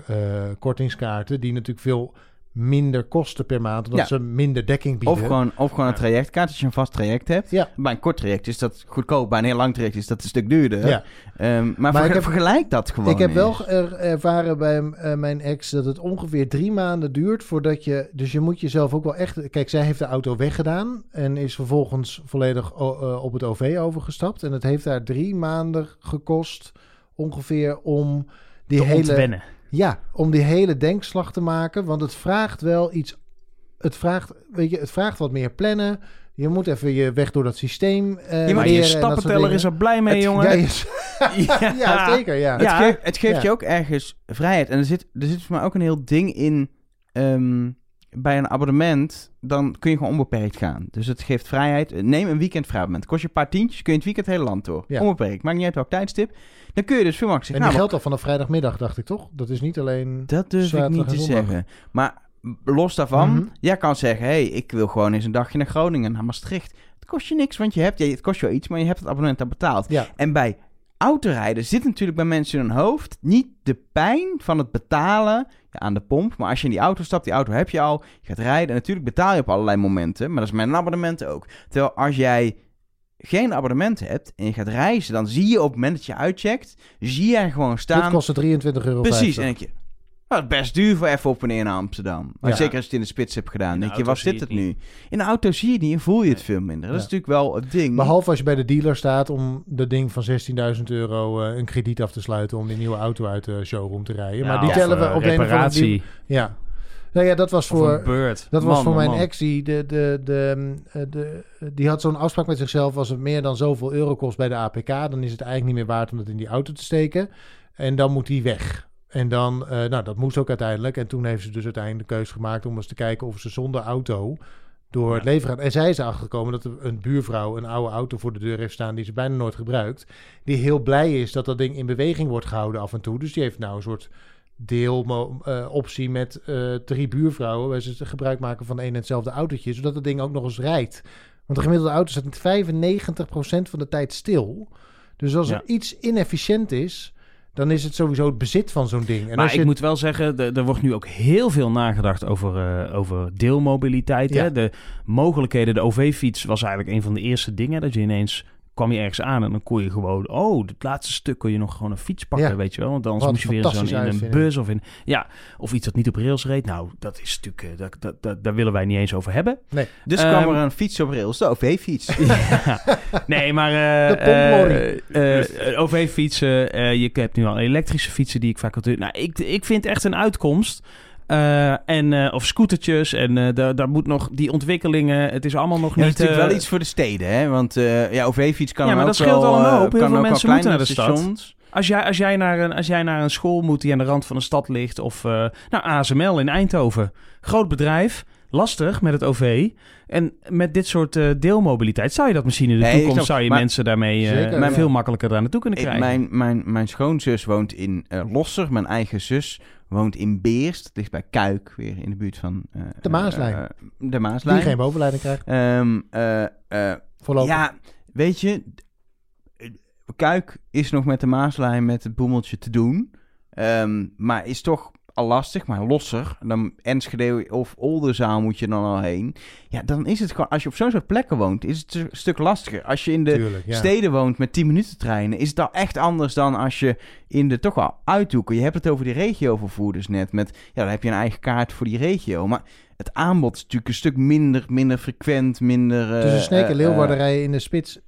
kortingskaarten, die natuurlijk veel minder kosten per maand, omdat Ja. ze minder dekking bieden. Of gewoon, of gewoon een trajectkaart, als je een vast traject hebt. Ja. Bij een kort traject is dat goedkoop, bij een heel lang traject is dat een stuk duurder. Ja. Ehm, maar ik heb- vergelijk dat gewoon Ik heb wel eens. er- ervaren bij eh, mijn ex dat het ongeveer drie maanden duurt voordat je. Dus je moet jezelf ook wel echt. Kijk, zij heeft de auto weggedaan en is vervolgens volledig eh, op het OV overgestapt. En het heeft haar drie maanden gekost ongeveer om die Te hele. ontwennen. Ja, om die hele denkslag te maken. Want het vraagt wel iets. Het vraagt, weet je, het vraagt wat meer plannen. Je moet even je weg door dat systeem. eh Ja, Maar je stappenteller is er blij mee, Het- jongen. Ja, je- ja, zeker. Ja. Het, Ja. geeft, het geeft Ja. je ook ergens vrijheid. En er zit, er zit voor mij ook een heel ding in. ehm, bij een abonnement, dan kun je gewoon onbeperkt gaan. Dus het geeft vrijheid. Neem een weekend abonnement. Kost je een paar tientjes, kun je het weekend het hele land door. Ja. Onbeperkt. Maakt niet uit welk tijdstip. Dan kun je dus veel makkelijker En die zeggen, geldt al vanaf vrijdagmiddag, dacht ik toch? Dat is niet alleen. Dat durf ik niet te zondag. zeggen. Maar los daarvan, Mhm. jij kan zeggen... hé, hey, ik wil gewoon eens een dagje naar Groningen, naar Maastricht. Het kost je niks, want je hebt... Ja, het kost je wel iets, maar je hebt het abonnement al betaald. Ja, En bij autorijden zit natuurlijk bij mensen in hun hoofd... niet de pijn van het betalen ja, aan de pomp. Maar als je in die auto stapt, die auto heb je al... je gaat rijden en natuurlijk betaal je op allerlei momenten. Maar dat is met een abonnement ook. Terwijl als jij geen abonnement hebt en je gaat reizen... dan zie je op het moment dat je uitcheckt... zie je er gewoon dit staan... kostte 23 euro. Precies, en denk je, nou, best duur voor even op en neer naar Amsterdam. Maar Ja. zeker als je het in de spits hebt gedaan. In denk je, was dit het het nu? In de auto zie je het niet en voel je het veel minder. Dat is natuurlijk wel het ding. Behalve als je bij de dealer staat om de ding van 16.000 euro eh, een krediet af te sluiten om die nieuwe auto uit de showroom te rijden. maar die tellen we eh, op een of andere. Ja. Nou ja, dat was voor. Dat was voor mijn man. ex, die, de, de, de, mm, eh, de, die had zo'n afspraak met zichzelf. Als het meer dan zoveel euro kost bij de APK, dan is het eigenlijk niet meer waard om dat in die auto te steken. En dan moet die weg. En dan, eh, nou, dat moest ook uiteindelijk. En toen heeft ze dus uiteindelijk de keuze gemaakt om eens te kijken of ze zonder auto door het leven gaat. En zij is erachter gekomen dat een buurvrouw een oude auto voor de deur heeft staan die ze bijna nooit gebruikt. Die heel blij is dat dat ding in beweging wordt gehouden af en toe. Dus die heeft nou een soort deeloptie met eh, drie buurvrouwen waar ze gebruik maken van een en hetzelfde autootje, zodat het ding ook nog eens rijdt. Want de gemiddelde auto staat 95% van de tijd stil. Dus als Ja. er iets inefficiënt is, dan is het sowieso het bezit van zo'n ding. En maar als ik moet wel zeggen, er wordt nu ook heel veel nagedacht over, eh, over deelmobiliteit. Ja. Hè? De mogelijkheden, de OV-fiets was eigenlijk een van de eerste dingen. Dat je ineens kwam je ergens aan en dan kon je gewoon... Oh, het laatste stuk kon je nog gewoon een fiets pakken, Ja. weet je wel. Want anders Wat moest je weer in, zo'n, in een bus of in... Ja, of iets dat niet op rails reed. Nou, dat is natuurlijk... eh, dat, dat, dat, daar willen wij niet eens over hebben. dus Ehm, kwam er een fiets op rails, de OV-fiets. Ja. Nee, maar... eh, De pomplorry. eh, eh, OV-fietsen. eh, je hebt nu al elektrische fietsen die ik vaak... had- Nou, ik, ik vind echt een uitkomst. Eh, en, eh, of scootertjes. En eh, daar, daar moet nog... Die ontwikkelingen... Het is allemaal nog Ja, niet... is natuurlijk wel iets voor de steden, hè? Want ja, OV-fiets kan Ja, maar ook dat scheelt wel, al een hoop. Heel kan veel mensen moeten naar de stad. stations. Als jij, als, jij naar een, als jij naar een school moet die aan de rand van een stad ligt... Of nou, ASML in Eindhoven. Groot bedrijf. Lastig met het OV. En met dit soort eh, deelmobiliteit... zou je dat misschien in de Nee, toekomst... snap- zou je maar- mensen daarmee eh, Zeker, maar ja. veel makkelijker daar naartoe kunnen Ik- krijgen. mijn, mijn, mijn schoonzus woont in eh, Losser. Mijn eigen zus woont in Beerst. Dat ligt bij Kuik, weer in de buurt van... eh, De Maaslijn. de die Maaslijn. geen bovenleiding krijgt, Ehm, eh, eh, voorlopig. ja, weet je... Kuik is nog met de Maaslijn met het boemeltje te doen. Ehm, maar is toch al lastig, maar losser. Dan Enschede of Oldenzaal moet je dan al heen. Ja, dan is het gewoon... Als je op zo'n soort plekken woont, is het een stuk lastiger. Als je in de Tuurlijk, ja. steden woont met 10 minuten treinen, is het dan echt anders dan als je in de toch wel uithoeken. Je hebt het over die regiovervoerders net. Met, ja, dan heb je een eigen kaart voor die regio. Maar het aanbod is natuurlijk een stuk minder, minder frequent, minder... eh, Tussen Sneek en eh, Leeuwarden eh, rijden in de spits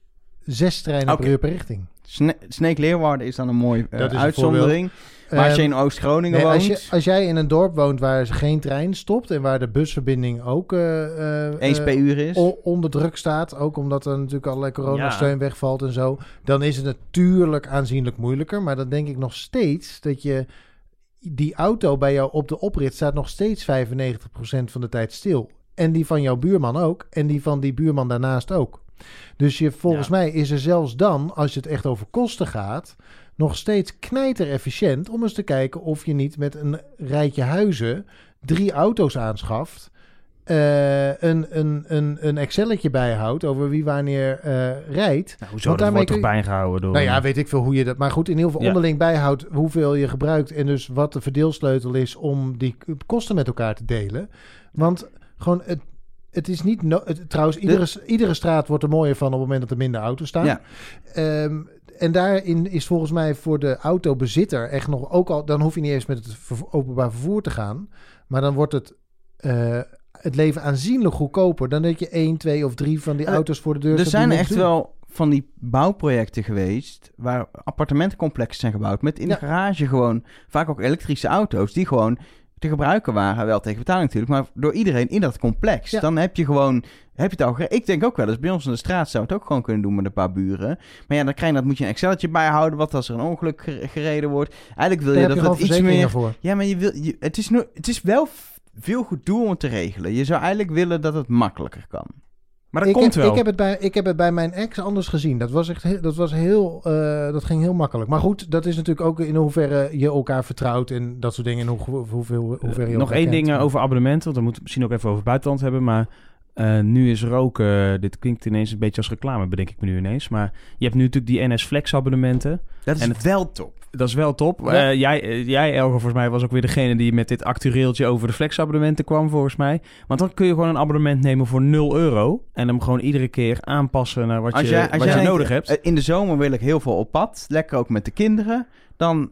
zes treinen Oké. per uur per richting. Sne- Sneek-Leeuwarden is dan een mooi Dat is een uitzondering. Maar als je Ehm, in Oost-Groningen Nee, woont... als, je, als jij in een dorp woont waar geen trein stopt en waar de busverbinding ook eh, eh, eens eh, per uur is. onder druk staat, ook omdat er natuurlijk allerlei coronasteun wegvalt en zo, dan is het natuurlijk aanzienlijk moeilijker. Maar dan denk ik nog steeds dat je die auto bij jou op de oprit staat nog steeds 95% van de tijd stil. En die van jouw buurman ook. En die van die buurman daarnaast ook. Dus je, volgens Ja. mij is er zelfs dan, als je het echt over kosten gaat, nog steeds knijter efficiënt om eens te kijken of je niet met een rijtje huizen drie auto's aanschaft. eh, een, een, een, een Excelletje bijhoudt over wie wanneer eh, rijdt. Nou, hoezo? Want Dat wordt toch bijgehouden door... Nou ja, weet ik veel hoe je dat. Maar goed, in ieder geval Ja. onderling bijhoudt hoeveel je gebruikt. En dus wat de verdeelsleutel is om die kosten met elkaar te delen. Want gewoon, het, het is niet. No het, trouwens, iedere, iedere straat wordt er mooier van op het moment dat er minder auto's staan. Ja. Ehm, en daarin is volgens mij voor de autobezitter echt nog ook al. Dan hoef je niet eens met het openbaar vervoer te gaan. Maar dan wordt het. eh, het leven aanzienlijk goedkoper dan dat je één, twee of drie van die Eh, auto's voor de deur Er zijn echt doen. wel van die bouwprojecten geweest waar appartementencomplexen zijn gebouwd met in Ja. de garage gewoon vaak ook elektrische auto's die gewoon te gebruiken waren, wel tegen betaling natuurlijk, maar door iedereen in dat complex. Ja. Dan heb je gewoon, heb je het al Ik denk ook wel eens, bij ons in de straat zou het ook gewoon kunnen doen met een paar buren. Maar ja, dan krijg je dat moet je een Excelletje bijhouden, wat als er een ongeluk ge- gereden wordt. Eigenlijk wil je dat het iets meer... voor. Ja, maar je wil, je, het, is no, het is wel veel goed doel om het te regelen. Je zou eigenlijk willen dat het makkelijker kan. Maar dat ik komt heb, wel. Ik heb, het bij, ik heb het bij mijn ex anders gezien. Dat was echt heel, dat was heel, eh, dat ging heel makkelijk. Maar goed, dat is natuurlijk ook in hoeverre je elkaar vertrouwt en dat soort dingen. En hoe, hoeveel, hoeverre je Nog elkaar één kent. ding eh, over abonnementen, want dan moeten we misschien ook even over het buitenland hebben. Maar eh, nu is ook, eh, dit klinkt ineens een beetje als reclame, bedenk ik me nu ineens. Maar je hebt nu natuurlijk die NS Flex abonnementen. Dat is En het- wel top. Dat is wel top. Ja. Eh, jij, eh, jij, Elger, volgens mij was ook weer degene die met dit actueeltje over de Flex-abonnementen kwam, volgens mij. Want dan kun je gewoon een abonnement nemen voor 0 euro. En hem gewoon iedere keer aanpassen naar wat Als je, jij, als wat jij je denkt, nodig hebt. eh, In de zomer wil ik heel veel op pad. Lekker ook met de kinderen. Dan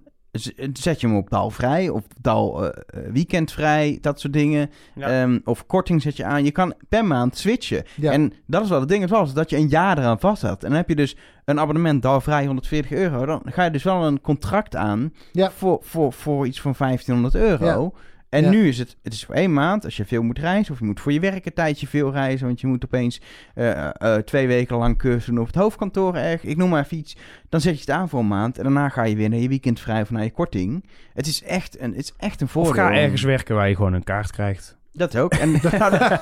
zet je hem op dalvrij of dal eh, eh, weekendvrij. Dat soort dingen. Ja. Ehm, of korting zet je aan. Je kan per maand switchen. Ja. En dat is wel het ding. Het was dat je een jaar eraan vast had. En dan heb je dus een abonnement dalvrij 140 euro. Dan ga je dus wel een contract aan Ja. voor, voor, voor iets van 1500 euro. En Ja. nu is het, het is voor één maand, als je veel moet reizen, of je moet voor je werk een tijdje veel reizen, want je moet opeens eh, eh, twee weken lang cursus doen op het hoofdkantoor erg, ik noem maar even iets, dan zet je het aan voor een maand en daarna ga je weer naar je weekend vrij of naar je korting. Het is echt een, het is echt een Of voordeel. ga ergens werken waar je gewoon een kaart krijgt. Dat ook. En,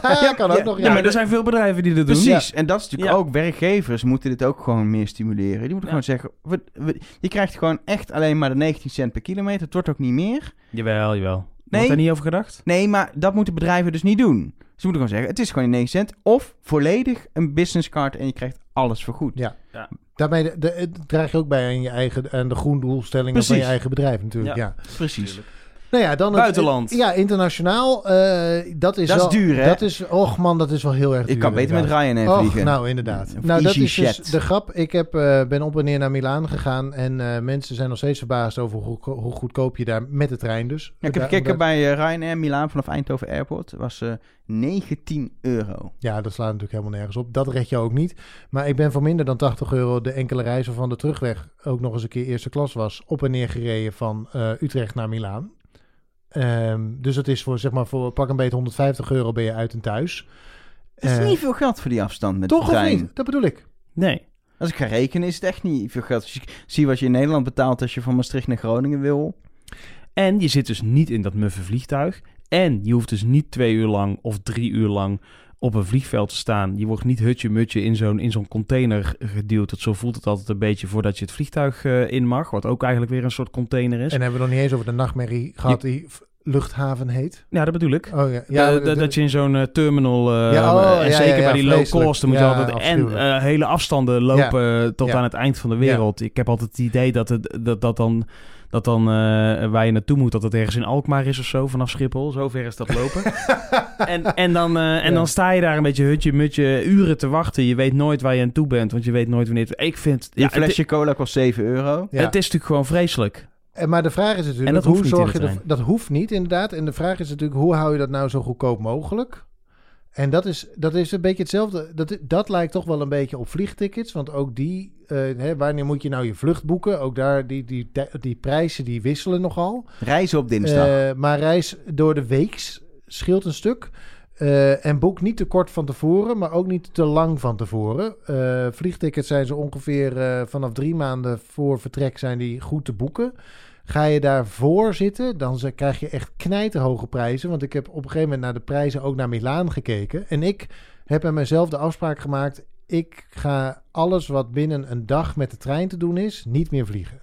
ja, kan ook nog. Ja, Ja. maar er zijn veel bedrijven die dat doen. Precies. En dat is natuurlijk Ja. ook, werkgevers moeten dit ook gewoon meer stimuleren. Die moeten Ja. gewoon zeggen, we- we- je krijgt gewoon echt alleen maar de 19 cent per kilometer. Het wordt ook niet meer. Jawel, jawel. Nee. Wordt daar niet over gedacht? Nee, maar dat moeten bedrijven dus niet doen. Ze moeten gewoon zeggen, het is gewoon 9 cent. Of volledig een businesscard en je krijgt alles vergoed. Ja. Ja. Daarmee de, de, het draag je ook bij aan, je eigen, aan de groendoelstellingen van je eigen bedrijf natuurlijk. Ja. Precies. Nou ja, dan het- Buitenland. ja, internationaal. eh, dat is Dat is duur, hè? Dat is, och man, dat is wel heel erg duur. Ik kan beter met. Ryanair Och, vliegen. nou, inderdaad. Of nou, dat is dus de grap. Ik heb, eh, ben op en neer naar Milaan gegaan. En eh, mensen zijn nog steeds verbaasd over hoe, hoe goedkoop je daar met de trein dus. Ja, ik heb gekeken bij Ryanair Milaan vanaf Eindhoven Airport. was eh 19 euro. Ja, dat slaat natuurlijk helemaal nergens op. Dat red je ook niet. Maar ik ben voor minder dan 80 euro de enkele reizen van de terugweg ook nog eens een keer eerste klas was. Op en neer gereden van Utrecht naar Milaan. Ehm, dus dat is voor, zeg maar, voor pak een beetje 150 euro ben je uit en thuis. Het is Eh, niet veel geld voor die afstand met Toch de of trein. niet? Dat bedoel ik. Nee. Als ik ga rekenen is het echt niet veel geld. Als je ziet wat je in Nederland betaalt als je van Maastricht naar Groningen wil. En je zit dus niet in dat muffe vliegtuig. En je hoeft dus niet twee uur lang of drie uur lang op een vliegveld te staan. Je wordt niet hutje-mutje in zo'n, in zo'n container geduwd. Dat zo voelt het altijd een beetje voordat je het vliegtuig eh, in mag. Wat ook eigenlijk weer een soort container is. En hebben we nog niet eens over de nachtmerrie gehad die luchthaven heet. Ja, dat bedoel ik. Oh ja, Ja, dat, dat je in zo'n eh, terminal, eh, Ja, oh, en ja, zeker ja, ja, bij die low cost, dan moet Ja, je altijd en eh, hele afstanden lopen tot Ja. aan het eind van de wereld. Ik heb altijd het idee dat, het, dat, dat dan Dat dan eh, waar je naartoe moet, dat het ergens in Alkmaar is of zo, vanaf Schiphol. Zover is dat lopen. en en, dan, eh, en Ja. dan sta je daar een beetje hutje mutje uren te wachten. Je weet nooit waar je aan toe bent, want je weet nooit wanneer... het- Ik vind... Ja, flesje cola kost 7 euro. Ja. het is natuurlijk gewoon vreselijk. En Maar de vraag is natuurlijk, En dat hoe hoeft niet zorg je er- dat hoeft niet inderdaad. En de vraag is natuurlijk, hoe hou je dat nou zo goedkoop mogelijk? En dat is, dat is een beetje hetzelfde. Dat, dat lijkt toch wel een beetje op vliegtickets. Want ook die, eh, hè, wanneer moet je nou je vlucht boeken? Ook daar, die, die, die prijzen die wisselen nogal. Reizen op dinsdag. Eh, maar reis door de weeks scheelt een stuk. Eh, en boek niet te kort van tevoren, maar ook niet te lang van tevoren. Eh, vliegtickets zijn zo ongeveer eh, vanaf drie maanden voor vertrek zijn die goed te boeken. Ga je daarvoor zitten, dan krijg je echt knijterhoge prijzen. Want ik heb op een gegeven moment naar de prijzen ook naar Milaan gekeken. En ik heb met mezelf de afspraak gemaakt... ik ga alles wat binnen een dag met de trein te doen is, niet meer vliegen.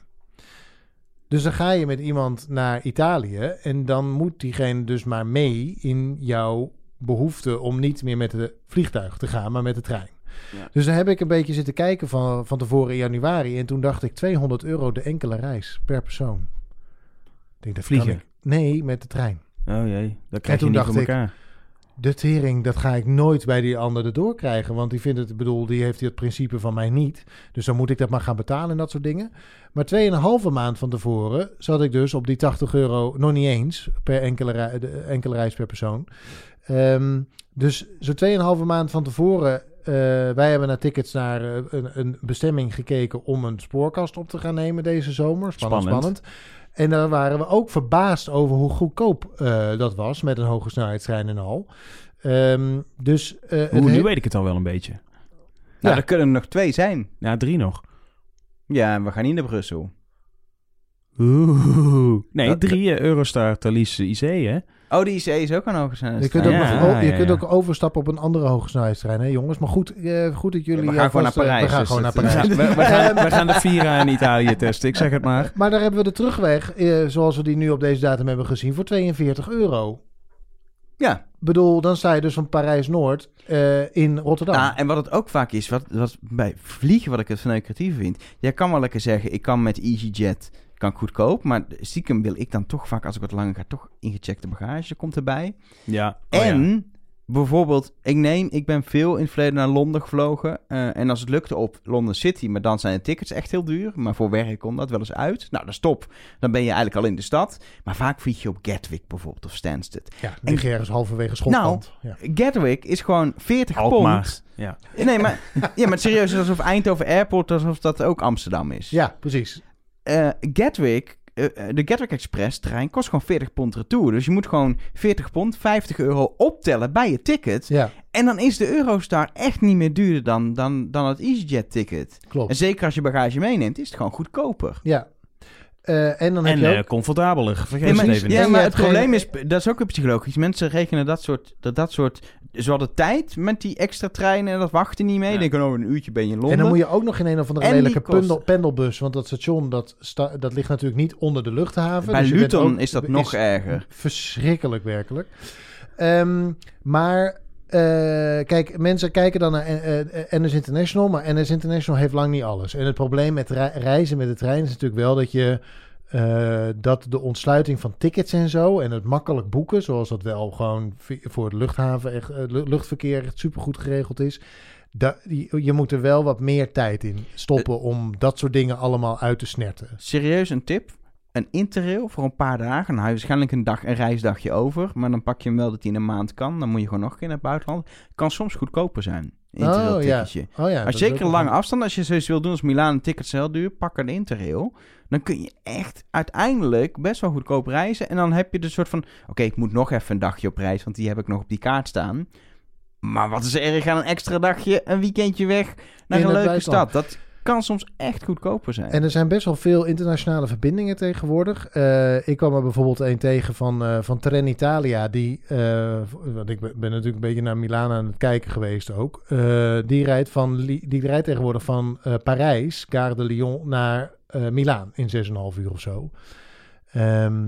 Dus dan ga je met iemand naar Italië en dan moet diegene dus maar mee in jouw behoefte om niet meer met het vliegtuig te gaan, maar met de trein. Ja. Dus dan heb ik een beetje zitten kijken van, van tevoren in januari en toen dacht ik 200 euro de enkele reis per persoon. Ik denk, dat Vliegen? ik- Nee, met de trein. Oh jee, dat krijg je toen niet ik. De tering, dat ga ik nooit bij die ander erdoor krijgen. Want die vindt het, bedoel, die heeft het principe van mij niet. Dus dan moet ik dat maar gaan betalen en dat soort dingen. Maar 2,5 maand van tevoren zat ik dus op die 80 euro, nog niet eens, per enkele, enkele reis per persoon. Ehm, dus zo'n 2,5 maand van tevoren, wij hebben naar tickets naar eh, een, een bestemming gekeken om een spoorkast op te gaan nemen deze zomer. Spannend, Spannend. spannend. En daar waren we ook verbaasd over hoe goedkoop eh, dat was met een hoge snelheidstrein en al. Ehm, dus eh, Oeh, nu weet ik het al wel een beetje. Nou, ja. er kunnen er nog twee zijn. Ja, drie nog. Ja, en we gaan niet naar Brussel. Oeh. Nee, Dat- drie eh, Eurostar Thalys IC, hè? Oh, die IC is ook aan hoge je kunt, ook, Ja, nog, je ja, kunt ja. ook overstappen op een andere hoge snelheidstrein, hè jongens. Maar goed, eh, goed dat jullie... we gaan gewoon naar eh, Parijs, We gaan dus gewoon naar Parijs. we, we gaan, we gaan de Vira in Italië testen, ik zeg het maar. Maar daar hebben we de terugweg, eh, zoals we die nu op deze datum hebben gezien, voor 42 euro. Ja, Ik bedoel, dan sta je dus van Parijs-Noord eh, in Rotterdam. Ah, en wat het ook vaak is, wat, wat bij vliegen wat ik het verneukeratieve vind. Jij kan wel lekker zeggen, ik kan met EasyJet kan ik goedkoop. Maar stiekem wil ik dan toch vaak, als ik wat langer ga, toch ingecheckte bagage komt erbij. Ja. oh en bijvoorbeeld, ik neem, ik ben veel in het verleden naar Londen gevlogen. eh, en als het lukte op London City, maar dan zijn de tickets echt heel duur. Maar voor werk komt dat wel eens uit. Nou, dat is top. Dan ben je eigenlijk al in de stad. Maar vaak vlieg je op Gatwick bijvoorbeeld of Stansted. ja, je ergens halverwege Schotland. ja. Gatwick is gewoon 40 Alkmaar. pond. Ja. Nee, maar, ja, maar serieus, is alsof Eindhoven Airport, alsof dat ook Amsterdam is. ja, precies. Eh, Gatwick, eh, eh, de Gatwick Express trein kost gewoon 40 pond retour. Dus je moet gewoon 40 pond, 50 euro optellen bij je ticket. Ja, En dan is de Eurostar echt niet meer duurder dan, dan, dan het EasyJet ticket. klopt. En zeker als je bagage meeneemt, is het gewoon goedkoper. Ja. Eh, en dan heb En je ook... eh, comfortabeler, vergeet Ja, maar, het even ja, maar het geen- probleem is, dat is ook psychologisch. Mensen rekenen dat soort, dat, dat soort, ze hadden tijd met die extra treinen en dat wachten niet mee. Ja. Denken, oh, een uurtje ben je in Londen. En dan moet je ook nog in een of andere En lelijke pendel, pendelbus. Want dat station, dat, sta- dat ligt natuurlijk niet onder de luchthaven. Bij Dus Luton ook- is dat is nog erger. Verschrikkelijk, werkelijk. Ehm, maar... eh, kijk, mensen kijken dan naar eh, eh, NS International, maar NS International heeft lang niet alles. En het probleem met rei- reizen met de trein is natuurlijk wel dat je dat de ontsluiting van tickets en zo en het makkelijk boeken, zoals dat wel gewoon voor het luchthaven echt, lu- luchtverkeer echt supergoed geregeld is. Da, je, je moet er wel wat meer tijd in stoppen om dat soort dingen allemaal uit te snerten. Serieus een tip? Een interrail voor een paar dagen. Je waarschijnlijk een, dag, een reisdagje over. Maar dan pak je hem wel dat hij in een maand kan. Dan moet je gewoon nog een keer naar het buitenland. Kan soms goedkoper zijn. Interrail Oh, ja. Oh ja, is zeker wel lange afstand, als je zoiets wil doen als Milaan, een ticket heel duur, pak een interrail. Dan kun je echt uiteindelijk best wel goedkoop reizen. En dan heb je de soort van, oké, ik moet nog even een dagje op reis, want die heb ik nog op die kaart staan. Maar wat is er erg aan een extra dagje, een weekendje weg naar In een leuke buitenland. stad? Dat kan soms echt goedkoper zijn. En er zijn best wel veel internationale verbindingen tegenwoordig. Eh, ik kwam er bijvoorbeeld een tegen van, eh van Trenitalia. Die, eh, want ik ben natuurlijk een beetje naar Milaan aan het kijken geweest ook. Die, rijdt van, die rijdt tegenwoordig van Parijs, Gare de Lyon, naar Milaan in 6,5 uur of zo. Ehm,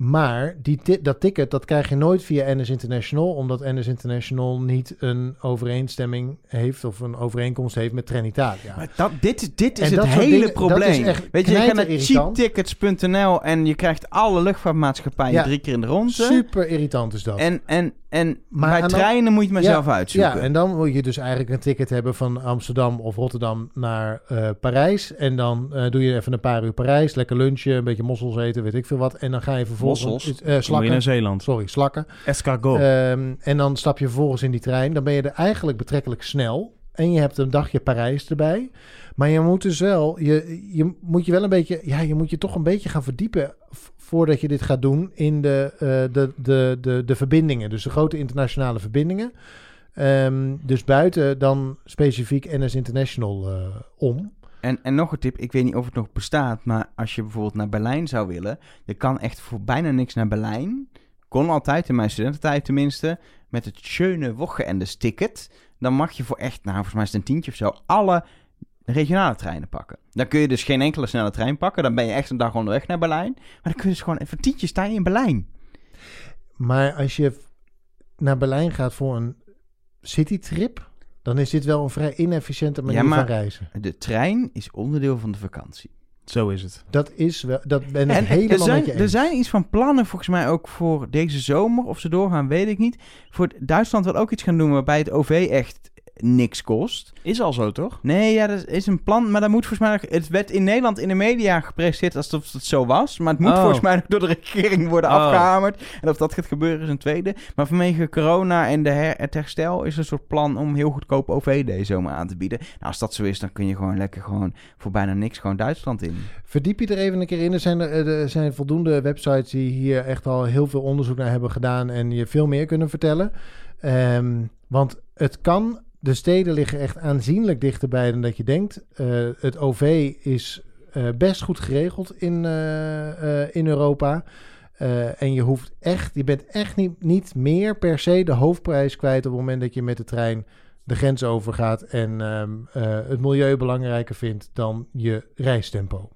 maar die dat ticket dat krijg je nooit via NS International, omdat NS International niet een overeenstemming heeft of een overeenkomst heeft met Trenitalia. Maar dat, dit, is- dit is En het hele probleem. is Weet je, je gaat naar cheaptickets.nl en je krijgt alle luchtvaartmaatschappijen Ja. drie keer in de ronde. Super irritant is dat. En, en, en Maar bij treinen moet je maar Ja, zelf uitzoeken. Ja, en dan moet je dus eigenlijk een ticket hebben van Amsterdam of Rotterdam naar eh, Parijs. En dan eh, doe je even een paar uur Parijs, lekker lunchen, een beetje mossels eten, weet ik veel wat. En dan ga je vervolgens... Mossels? eh, Dan moet je slakken. naar Zeeland. Sorry, slakken. Escargot. Ehm, en dan stap je vervolgens in die trein. Dan ben je er eigenlijk betrekkelijk snel. En je hebt een dagje Parijs erbij. Maar je moet dus wel, je, je moet je wel een beetje, ja, je moet je toch een beetje gaan verdiepen voordat je dit gaat doen in de, eh, de, de, de, de verbindingen. Dus de grote internationale verbindingen. Ehm, dus buiten dan specifiek NS International eh, om. En, en nog een tip, ik weet niet of het nog bestaat, maar als je bijvoorbeeld naar Berlijn zou willen, je kan echt voor bijna niks naar Berlijn. Kon altijd, in mijn studententijd tenminste, met het Schöne Wochenendes ticket. Dan mag je voor echt, nou volgens mij is het een tientje of zo, alle regionale treinen pakken. Dan kun je dus geen enkele snelle trein pakken, dan ben je echt een dag onderweg naar Berlijn. Maar dan kun je dus gewoon, even een tientje sta je in Berlijn. Maar als je naar Berlijn gaat voor een citytrip, dan is dit wel een vrij inefficiënte manier Ja, maar- van reizen. De trein is onderdeel van de vakantie. Zo is het. Dat is wel, dat ben ik En helemaal er zijn, met je eens. er zijn iets van plannen volgens mij ook voor deze zomer. Of ze doorgaan, weet ik niet. Voor Duitsland wil ook iets gaan doen waarbij het OV echt niks kost. Is al zo, toch? Nee, ja, dat is een plan. Maar dat moet volgens mij. Het werd in Nederland in de media gepresenteerd alsof het zo was. Maar het moet Oh. volgens mij door de regering worden Oh. afgehamerd. En of dat gaat gebeuren is een tweede. Maar vanwege corona en de her- het herstel is er een soort plan om heel goedkoop OV deze zomer aan te bieden. Nou, als dat zo is, dan kun je gewoon lekker gewoon voor bijna niks gewoon Duitsland in. Verdiep je er even een keer in. Er zijn, er, er zijn voldoende websites die hier echt al heel veel onderzoek naar hebben gedaan en je veel meer kunnen vertellen. Ehm, want het kan, de steden liggen echt aanzienlijk dichterbij dan dat je denkt. Eh, het OV is eh, best goed geregeld in, eh, in Europa. En je hoeft echt, je bent echt niet, niet meer per se de hoofdprijs kwijt op het moment dat je met de trein de grens overgaat en ehm, eh, het milieu belangrijker vindt dan je reistempo.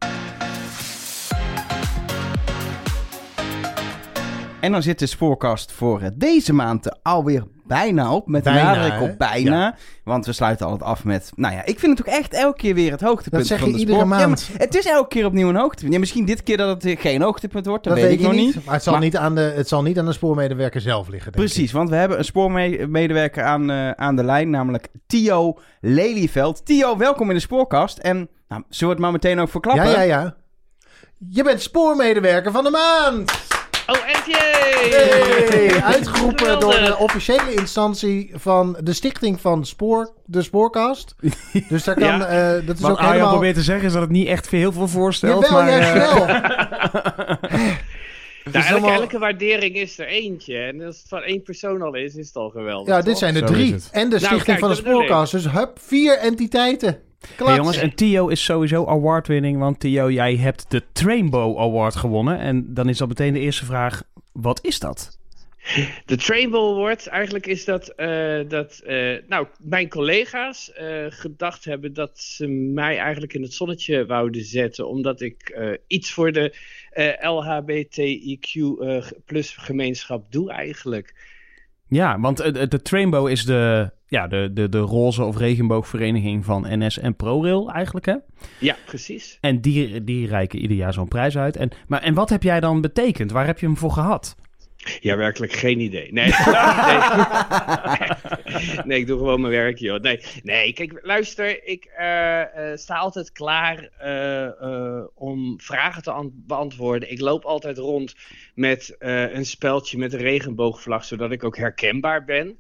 En dan zit de spoorkast voor eh, deze maand er alweer bijna op. Met Bijna, nadruk op bijna. Want we sluiten altijd af met... Nou ja, ik vind het ook echt elke keer weer het hoogtepunt Dat zeg van je de iedere maand. het is elke keer opnieuw een hoogtepunt. Ja, misschien dit keer dat het eh, geen hoogtepunt wordt. Dat, Dat weet, ik nog niet. Maar het zal, Maar- niet, aan de, het zal niet aan de spoormedewerker zelf liggen. Denk Precies, want we hebben een spoormedewerker aan, eh, aan de lijn. Namelijk Tio Lelyveld. Tio, welkom in de spoorkast. En nou, zullen we het maar meteen ook verklappen? Ja, ja, ja. Je bent spoormedewerker van de maand! Oh, echt jee! Hey, uitgeroepen door de officiële instantie van de stichting van Spoor, de Spoorkast. Dus daar kan, Ja. eh, dat is Wat ook Arjan helemaal... probeert te zeggen is dat het niet echt veel heel veel voorstelt. Jawel, maar, juist eh, wel. Nou, elke, allemaal- elke waardering is er eentje. En als het van één persoon al is, is het al geweldig. Ja, dit toch? zijn er drie. En de stichting kijk, van de. Spoorkast. Dus hup, vier entiteiten. Klats. Hey jongens, en Tio is sowieso award-winning. Want Tio, jij hebt de Trainbow Award gewonnen. En dan is dat meteen de eerste vraag. Wat is dat? De Trainbow Award, eigenlijk is dat, eh, dat eh, nou, mijn collega's eh, gedacht hebben dat ze mij eigenlijk in het zonnetje wouden zetten. Omdat ik eh, iets voor de eh, LHBTIQ eh, plus gemeenschap doe eigenlijk. Ja, want de, de Trainbow is de, ja, de, de, de roze of regenboogvereniging van NS en ProRail eigenlijk, hè? Ja, precies. En die, die reiken ieder jaar zo'n prijs uit. En, maar, en wat heb jij dan betekend? Waar heb je hem voor gehad? Ja, werkelijk geen idee. Nee, nee. nee ik doe gewoon mijn werk, joh. Nee, nee kijk, luister, ik eh, eh, sta altijd klaar eh, om vragen te an- beantwoorden. Ik loop altijd rond met een speldje met een regenboogvlag, zodat ik ook herkenbaar ben.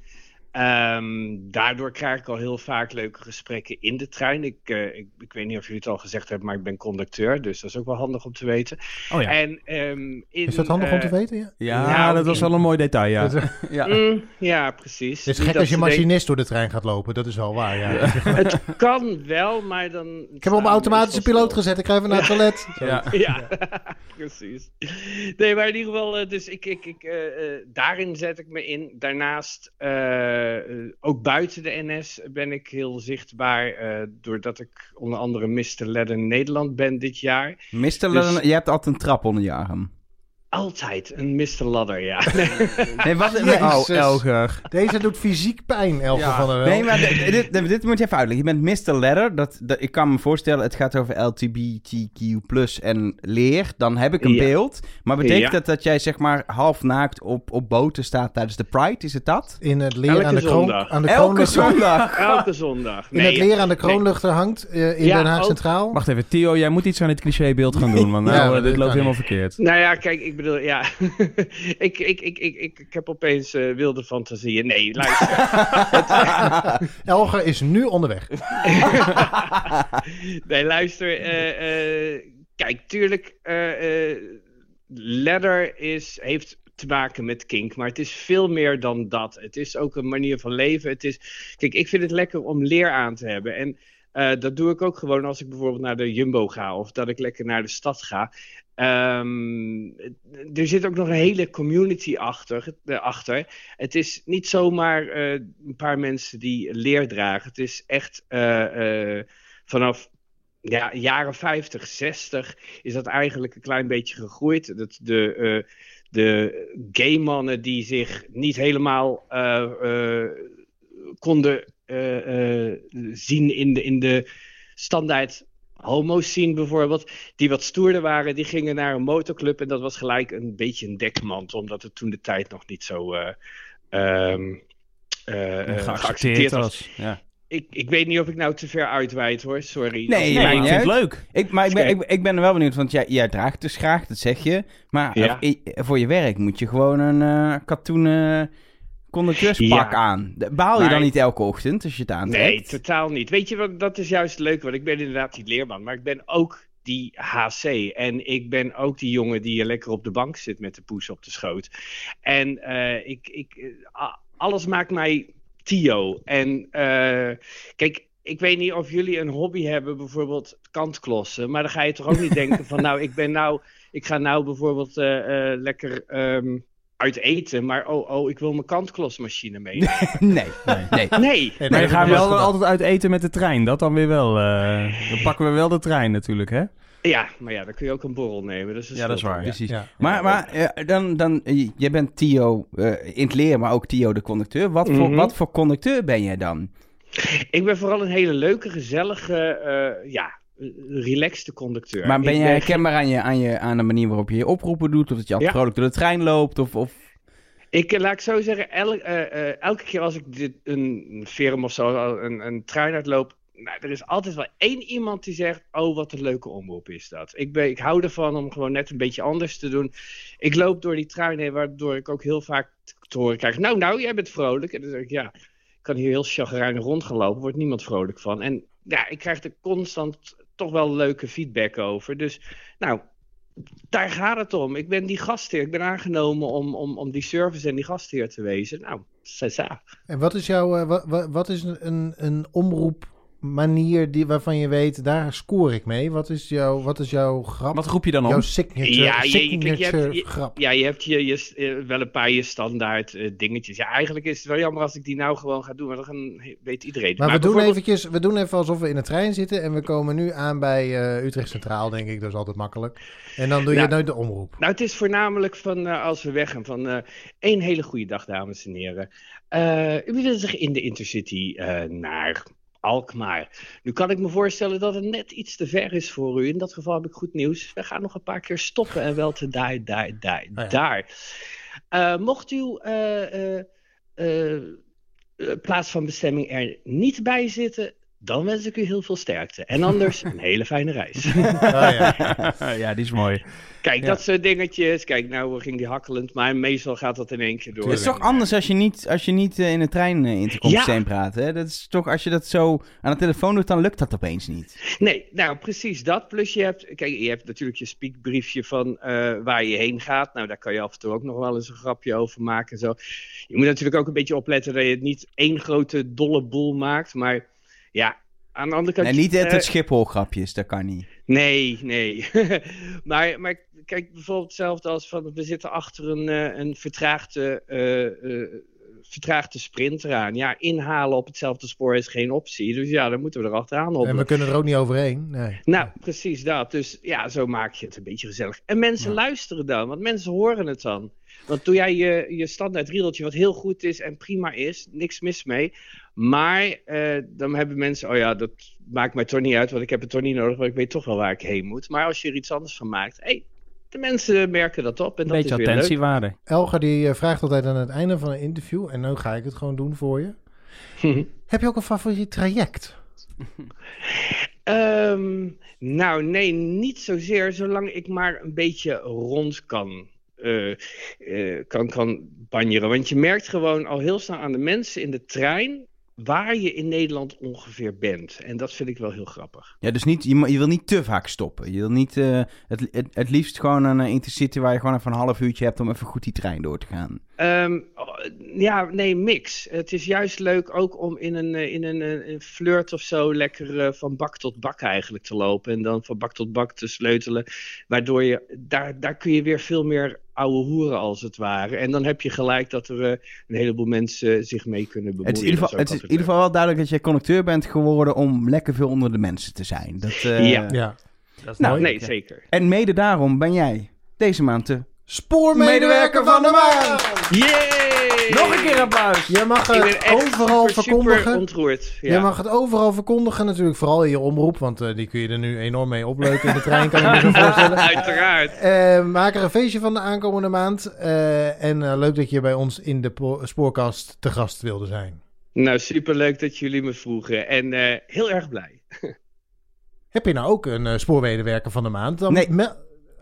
Ehm, daardoor krijg ik al heel vaak leuke gesprekken in de trein. Ik, eh, ik, ik weet niet of jullie het al gezegd hebben, maar ik ben conducteur, dus dat is ook wel handig om te weten. Oh ja, En, ehm, in, Is dat handig om te eh, weten? Ja. Ja, dat was wel een mooi detail, ja. Dat ja. Mm, ja, precies. Het is gek als je machinist door de trein gaat lopen. Dat is wel waar, ja. Het kan wel, maar dan... Ik heb op mijn automatische piloot gezet. Ik ga even naar het toilet. Ja. Ja, precies. Nee, maar in ieder geval, eh, dus ik, ik, ik, daarin zet ik me in. Daarnaast, eh, ook buiten de NS ben ik heel zichtbaar, eh, doordat ik onder andere Mr. Ledden Nederland ben dit jaar. Mr. Dus- Lennon, je hebt altijd een trap onder je arm. Altijd een Mr. Ladder, ja. Nee, wat, Jezus. Oh, Elger. Deze doet fysiek pijn, Elke Ja. van der Wel. Nee, maar dit, dit, dit- moet je even uitleggen. Je bent Mr. Ladder. Dat, dat, ik kan me voorstellen, het gaat over LGBTQ en leer. Dan heb ik een Ja. beeld. Maar betekent Ja. dat dat jij zeg maar half naakt op, op boten staat tijdens de Pride? Is het dat? In het leer Elke aan de, kroon, zondag. aan de Elke zondag! Elke zondag. in het Nee, leer aan de kroonluchter hangt eh, in Ja, Den Haag ook. Centraal. Wacht even, Theo, jij moet iets aan dit clichébeeld gaan doen, want nou, dit loopt helemaal niet. verkeerd. Nou ja, kijk, ik bedoel, ja. ik, ik, ik, ik, ik, ik heb opeens eh, wilde fantasieën. Nee, luister. Elger is nu onderweg. nee, luister. eh, eh, kijk, tuurlijk, leather is, heeft te maken met kink, maar het is veel meer dan dat. Het is ook een manier van leven. Het is, kijk, ik vind het lekker om leer aan te hebben. En dat doe ik ook gewoon als ik bijvoorbeeld naar de Jumbo ga of dat ik lekker naar de stad ga. Ehm, er zit ook nog een hele community achter, eh, achter. Het is niet zomaar eh, een paar mensen die leer dragen. Het is echt eh, vanaf ja, jaren 50, 60 is dat eigenlijk een klein beetje gegroeid. Dat de, de gay mannen die zich niet helemaal konden zien in de, in de standaard homo's zien bijvoorbeeld, die wat stoerder waren, die gingen naar een motorclub en dat was gelijk een beetje een dekmantel, omdat het toen de tijd nog niet zo eh, ehm, eh, eh, Geaccepteerd was. Ja. Ik, ik weet niet of ik nou te ver uitweid hoor, sorry. Nee, Nee, maakt ik vind het leuk. Ik, maar ik ben, ik, ik ben er wel benieuwd, want jij, jij draagt dus graag, dat zeg je. Maar Ja. voor je werk moet je gewoon een eh katoenen conducteurspak Ja. aan. Baal je Maar- dan niet elke ochtend als je het aantrekt? Nee, totaal niet. Weet je wat, dat is juist leuk, want ik ben inderdaad die leerman, maar ik ben ook die HC. En ik ben ook die jongen die lekker op de bank zit met de poes op de schoot. En eh, ik, ik, eh, alles maakt mij Tio. En eh, kijk, ik weet niet of jullie een hobby hebben, bijvoorbeeld kantklossen. Maar dan ga je toch ook niet denken van, nou, ik ben nou, ik ga nou bijvoorbeeld lekker ehm, uit eten. Maar oh, oh, ik wil mijn kantklosmachine mee. nee, nee. Nee. Nee, Maar je gaat heb ik wel gedacht. altijd uit eten met de trein. Dat dan weer wel. eh, dan pakken we wel de trein natuurlijk, hè? Ja, maar ja, dan kun je ook een borrel nemen. Dus Ja, dat is waar. ja. Precies. Ja. Maar, maar dan, dan, eh, jij bent Tio eh, in het leer, maar ook Tio de conducteur. Wat, voor, Mhm. wat voor conducteur ben jij dan? Ik ben vooral een hele leuke, gezellige, eh ja, relaxte conducteur. maar ben jij herkenbaar aan, je, aan, je, aan de manier waarop je je oproepen doet? Of dat je altijd Ja. vrolijk door de trein loopt? Of, of... Ik eh, laat ik zo zeggen, el- eh, eh, elke keer als ik dit, een firm of zo, een, een trein uitloop, nou, er is altijd wel één iemand die zegt, oh wat een leuke omroep is dat. Ik, ben, ik hou ervan om gewoon net een beetje anders te doen. Ik loop door die trein heen, waardoor ik ook heel vaak te horen krijg, nou nou, jij bent vrolijk. En dan zeg ik, ja, ik kan hier heel chagrijnig rondgelopen, wordt niemand vrolijk van. En ja, ik krijg er constant toch wel leuke feedback over. Dus nou, daar gaat het om. Ik ben die gastheer. Ik ben aangenomen om, om, om die service en die gastheer te wezen. Nou, sasa. En wat is jouw, eh, wa- wa- wat, is een, een omroepmanier die, waarvan je weet, daar score ik mee? Wat is jouw, wat is jouw grap? Wat roep je dan jouw om? signature, Ja, je- je- signature je hebt- je- grap? Ja, je hebt je, je, eh, wel een paar je standaard eh, dingetjes. Ja, eigenlijk is het wel jammer als ik die nou gewoon ga doen. Want dan gaan- weet iedereen. Maar, we, doen eventjes, we doen even alsof we in de trein zitten en we komen nu aan bij eh, Utrecht Centraal, denk ik. Dat is altijd makkelijk. En dan doe je Nou, nooit de omroep. Nou, het is voornamelijk van eh, als we weggaan van eh één hele goede dag, dames en heren. Eh, u willen zich in de Intercity eh, naar Alkmaar. Nu kan ik me voorstellen dat het net iets te ver is voor u. In dat geval heb ik goed nieuws. We gaan nog een paar keer stoppen en wel te daar, daar, daar, ja. daar. Eh, mocht uw eh, eh, plaats van bestemming er niet bij zitten, dan wens ik u heel veel sterkte. En anders een hele fijne reis. Ah, ja. ja, die is mooi. Kijk, Ja. dat soort dingetjes. Kijk, nou ging die hakkelend, maar meestal gaat dat in één keer door. Het is toch anders als je niet, als je niet eh, in de trein uh, intercomsysteem praat. Hè? Dat is toch, als je dat zo aan de telefoon doet, dan lukt dat opeens niet. Nee, nou precies dat. Plus je hebt, kijk, je hebt natuurlijk je speakbriefje van eh, waar je heen gaat. Nou, daar kan je af en toe ook nog wel eens een grapje over maken en zo. Je moet natuurlijk ook een beetje opletten dat je het niet één grote dolle boel maakt. Maar ja, aan de andere kant... En niet het, eh, het Schiphol-grapjes, dat kan niet. Nee, nee. maar, maar kijk, bijvoorbeeld hetzelfde als van we zitten achter een, eh, een vertraagde eh, eh, vertraagt de sprint eraan. Ja, inhalen op hetzelfde spoor is geen optie. Dus ja, dan moeten we er achteraan En hobbelen. we kunnen er ook niet overheen. Nee. Nou, precies dat. Dus ja, zo maak je het een beetje gezellig. En mensen Ja. luisteren dan, want mensen horen het dan. Want doe jij je, je standaard riedeltje, wat heel goed is en prima is, niks mis mee. Maar eh, dan hebben mensen, oh ja, dat maakt mij toch niet uit, want ik heb het toch niet nodig, want ik weet toch wel waar ik heen moet. Maar als je er iets anders van maakt, hey, de mensen merken dat op en Een dat beetje is weer leuk. attentiewaarde. Elger die eh, vraagt altijd aan het einde van een interview, en nu ga ik het gewoon doen voor je. Heb je ook een favoriet traject? Ehm, nou, nee, niet zozeer, zolang ik maar een beetje rond kan, eh, eh, kan, kan banjeren. Want je merkt gewoon al heel snel aan de mensen in de trein waar je in Nederland ongeveer bent. En dat vind ik wel heel grappig. Ja, dus niet, je, wil niet te vaak stoppen. Je wil niet, eh, het, het, het liefst gewoon een intercity waar je gewoon even een half uurtje hebt om even goed die trein door te gaan. Ehm, oh, ja, nee, mix. Het is juist leuk ook om in een, in een, een flirt of zo lekker van bak tot bak eigenlijk te lopen. En dan van bak tot bak te sleutelen. Waardoor je, daar, daar kun je weer veel meer ouwe hoeren als het ware. En dan heb je gelijk dat er eh, een heleboel mensen zich mee kunnen bemoeien. Het is in ieder geval, het is in ieder geval wel duidelijk dat je conducteur bent geworden om lekker veel onder de mensen te zijn. Dat, eh, Ja. Ja. Dat is Nou, mooi. Nee, zeker. En mede daarom ben jij deze maand de... Spoormedewerker van de maand! Yay! Nog een keer applaus. Je mag het overal super, verkondigen. super ontroerd. Ja. Je mag het overal verkondigen, natuurlijk vooral in je omroep, want eh, die kun je er nu enorm mee opleuken in de trein, kan ik me zo voorstellen. Uiteraard. Eh, maak er een feestje van de aankomende maand. Eh, en eh, leuk dat je bij ons in de po- spoorkast te gast wilde zijn. Nou, superleuk dat jullie me vroegen. En eh, heel erg blij. Heb je nou ook een spoormedewerker van de maand? Dan Nee.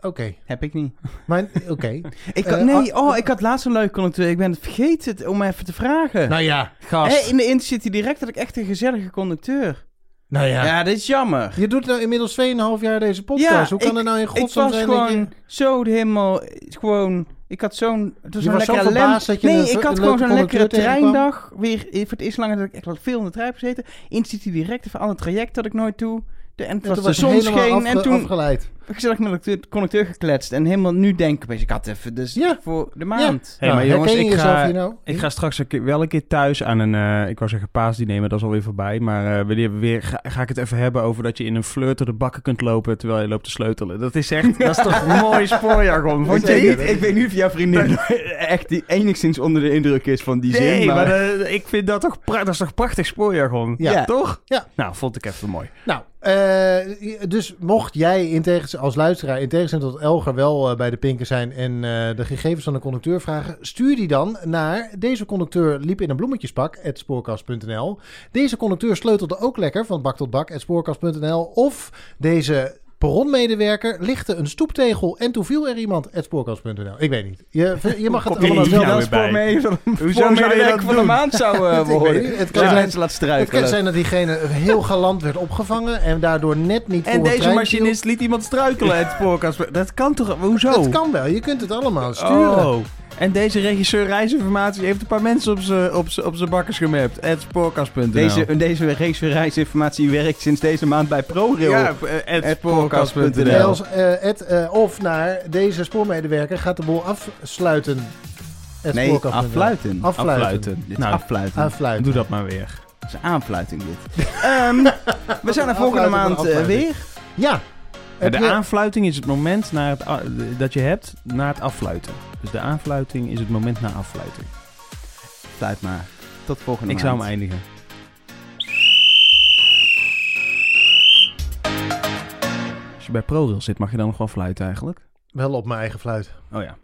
Oké, Heb ik niet. maar oké. Ik, Eh, nee, oh, ik had laatst een leuke conducteur. Ik ben het vergeten om even te vragen. Nou ja, Gast. In de Intercity Direct had ik echt een gezellige conducteur. nou ja. Ja, dit is jammer. Je doet nou inmiddels 2,5 jaar deze podcast. Hoe kan ik- er nou in Ik godsnaam was zijn gewoon je... zo helemaal... Gewoon... Ik had zo'n... Het was Je een was zo lekkere verbaasd lem- dat je Nee, een- ik had gewoon zo'n lekkere treindag. Weer eh, voor het eerst langer dat ik echt wel veel in de trein heb gezeten. Intercity Direct, even alle traject dat ik nooit doe. De, en het En was toen de zon helemaal scheen. En afge- toen afgeleid. gezellig met de conducteur gekletst. En helemaal nu denken, opeens, ik had even dus Ja. voor de maand. Hey, Nou, maar jongens, herken je ik ga, hier nou? ik ga straks een keer- wel een keer thuis aan een, eh, ik wou zeggen paasdiner, maar dat is alweer voorbij. Maar eh, wanneer we weer, ga, ga ik het even hebben over dat je in een flirt door de bakken kunt lopen terwijl je loopt te sleutelen. Dat is echt, dat is toch een mooi spoorjargon. Vond Vond je niet? Ik weet niet of jouw vriendin echt die enigszins onder de indruk is van die zin. Nee, maar, maar eh, ik vind dat toch, pra- dat is toch prachtig spoorjargon? Ja. Toch? Ja. Nou, vond ik even mooi. Nou, eh, dus mocht jij in als luisteraar in tegenstelling tot Elger wel eh, bij de pinken zijn en eh, de gegevens van de conducteur vragen, stuur die dan naar deze conducteur liep in een bloemetjespak, spoorkast.nl. Deze conducteur sleutelde ook lekker van bak tot bak, spoorkast.nl. Of deze perronmedewerker lichtte een stoeptegel en toen viel er iemand, spoorkast.nl. Ik weet niet. Je, je mag het allemaal zelf nou dat weer bij? spoormee- Hoezo zou je dat van de maand zou eh, worden. niet. Het kan zijn- mensen laat Het kan struikelen. zijn dat diegene heel galant werd opgevangen en daardoor net niet voor En deze machinist liet iemand struikelen uit het spoorkast. Dat kan toch? Hoezo? Dat kan wel, je kunt het allemaal sturen. Oh. En deze regisseur reisinformatie heeft een paar mensen op zijn op op bakkers gemapt. Het spoorkast.nl. Deze, deze reisinformatie werkt sinds deze maand bij ProRail. ja, het at spoorkast.nl. eh, eh, of naar deze spoormedewerker gaat de boel afsluiten. Nee, Spoorkast.nl. affluiten. Affluiten. Afluiten. Dit is Nou, doe dat maar weer. Dat is een aanfluiting dit. Ehm, we zijn er volgende maand eh, weer. Ja. De je- aanfluiting is het moment naar het, dat je hebt na het affluiten. Dus de aanfluiting is het moment na affluiting. Fluit maar. Tot volgende Ik zou hem eindigen. Als je bij ProRail zit, mag je dan nog wel fluiten eigenlijk? Wel op mijn eigen fluit. Oh ja.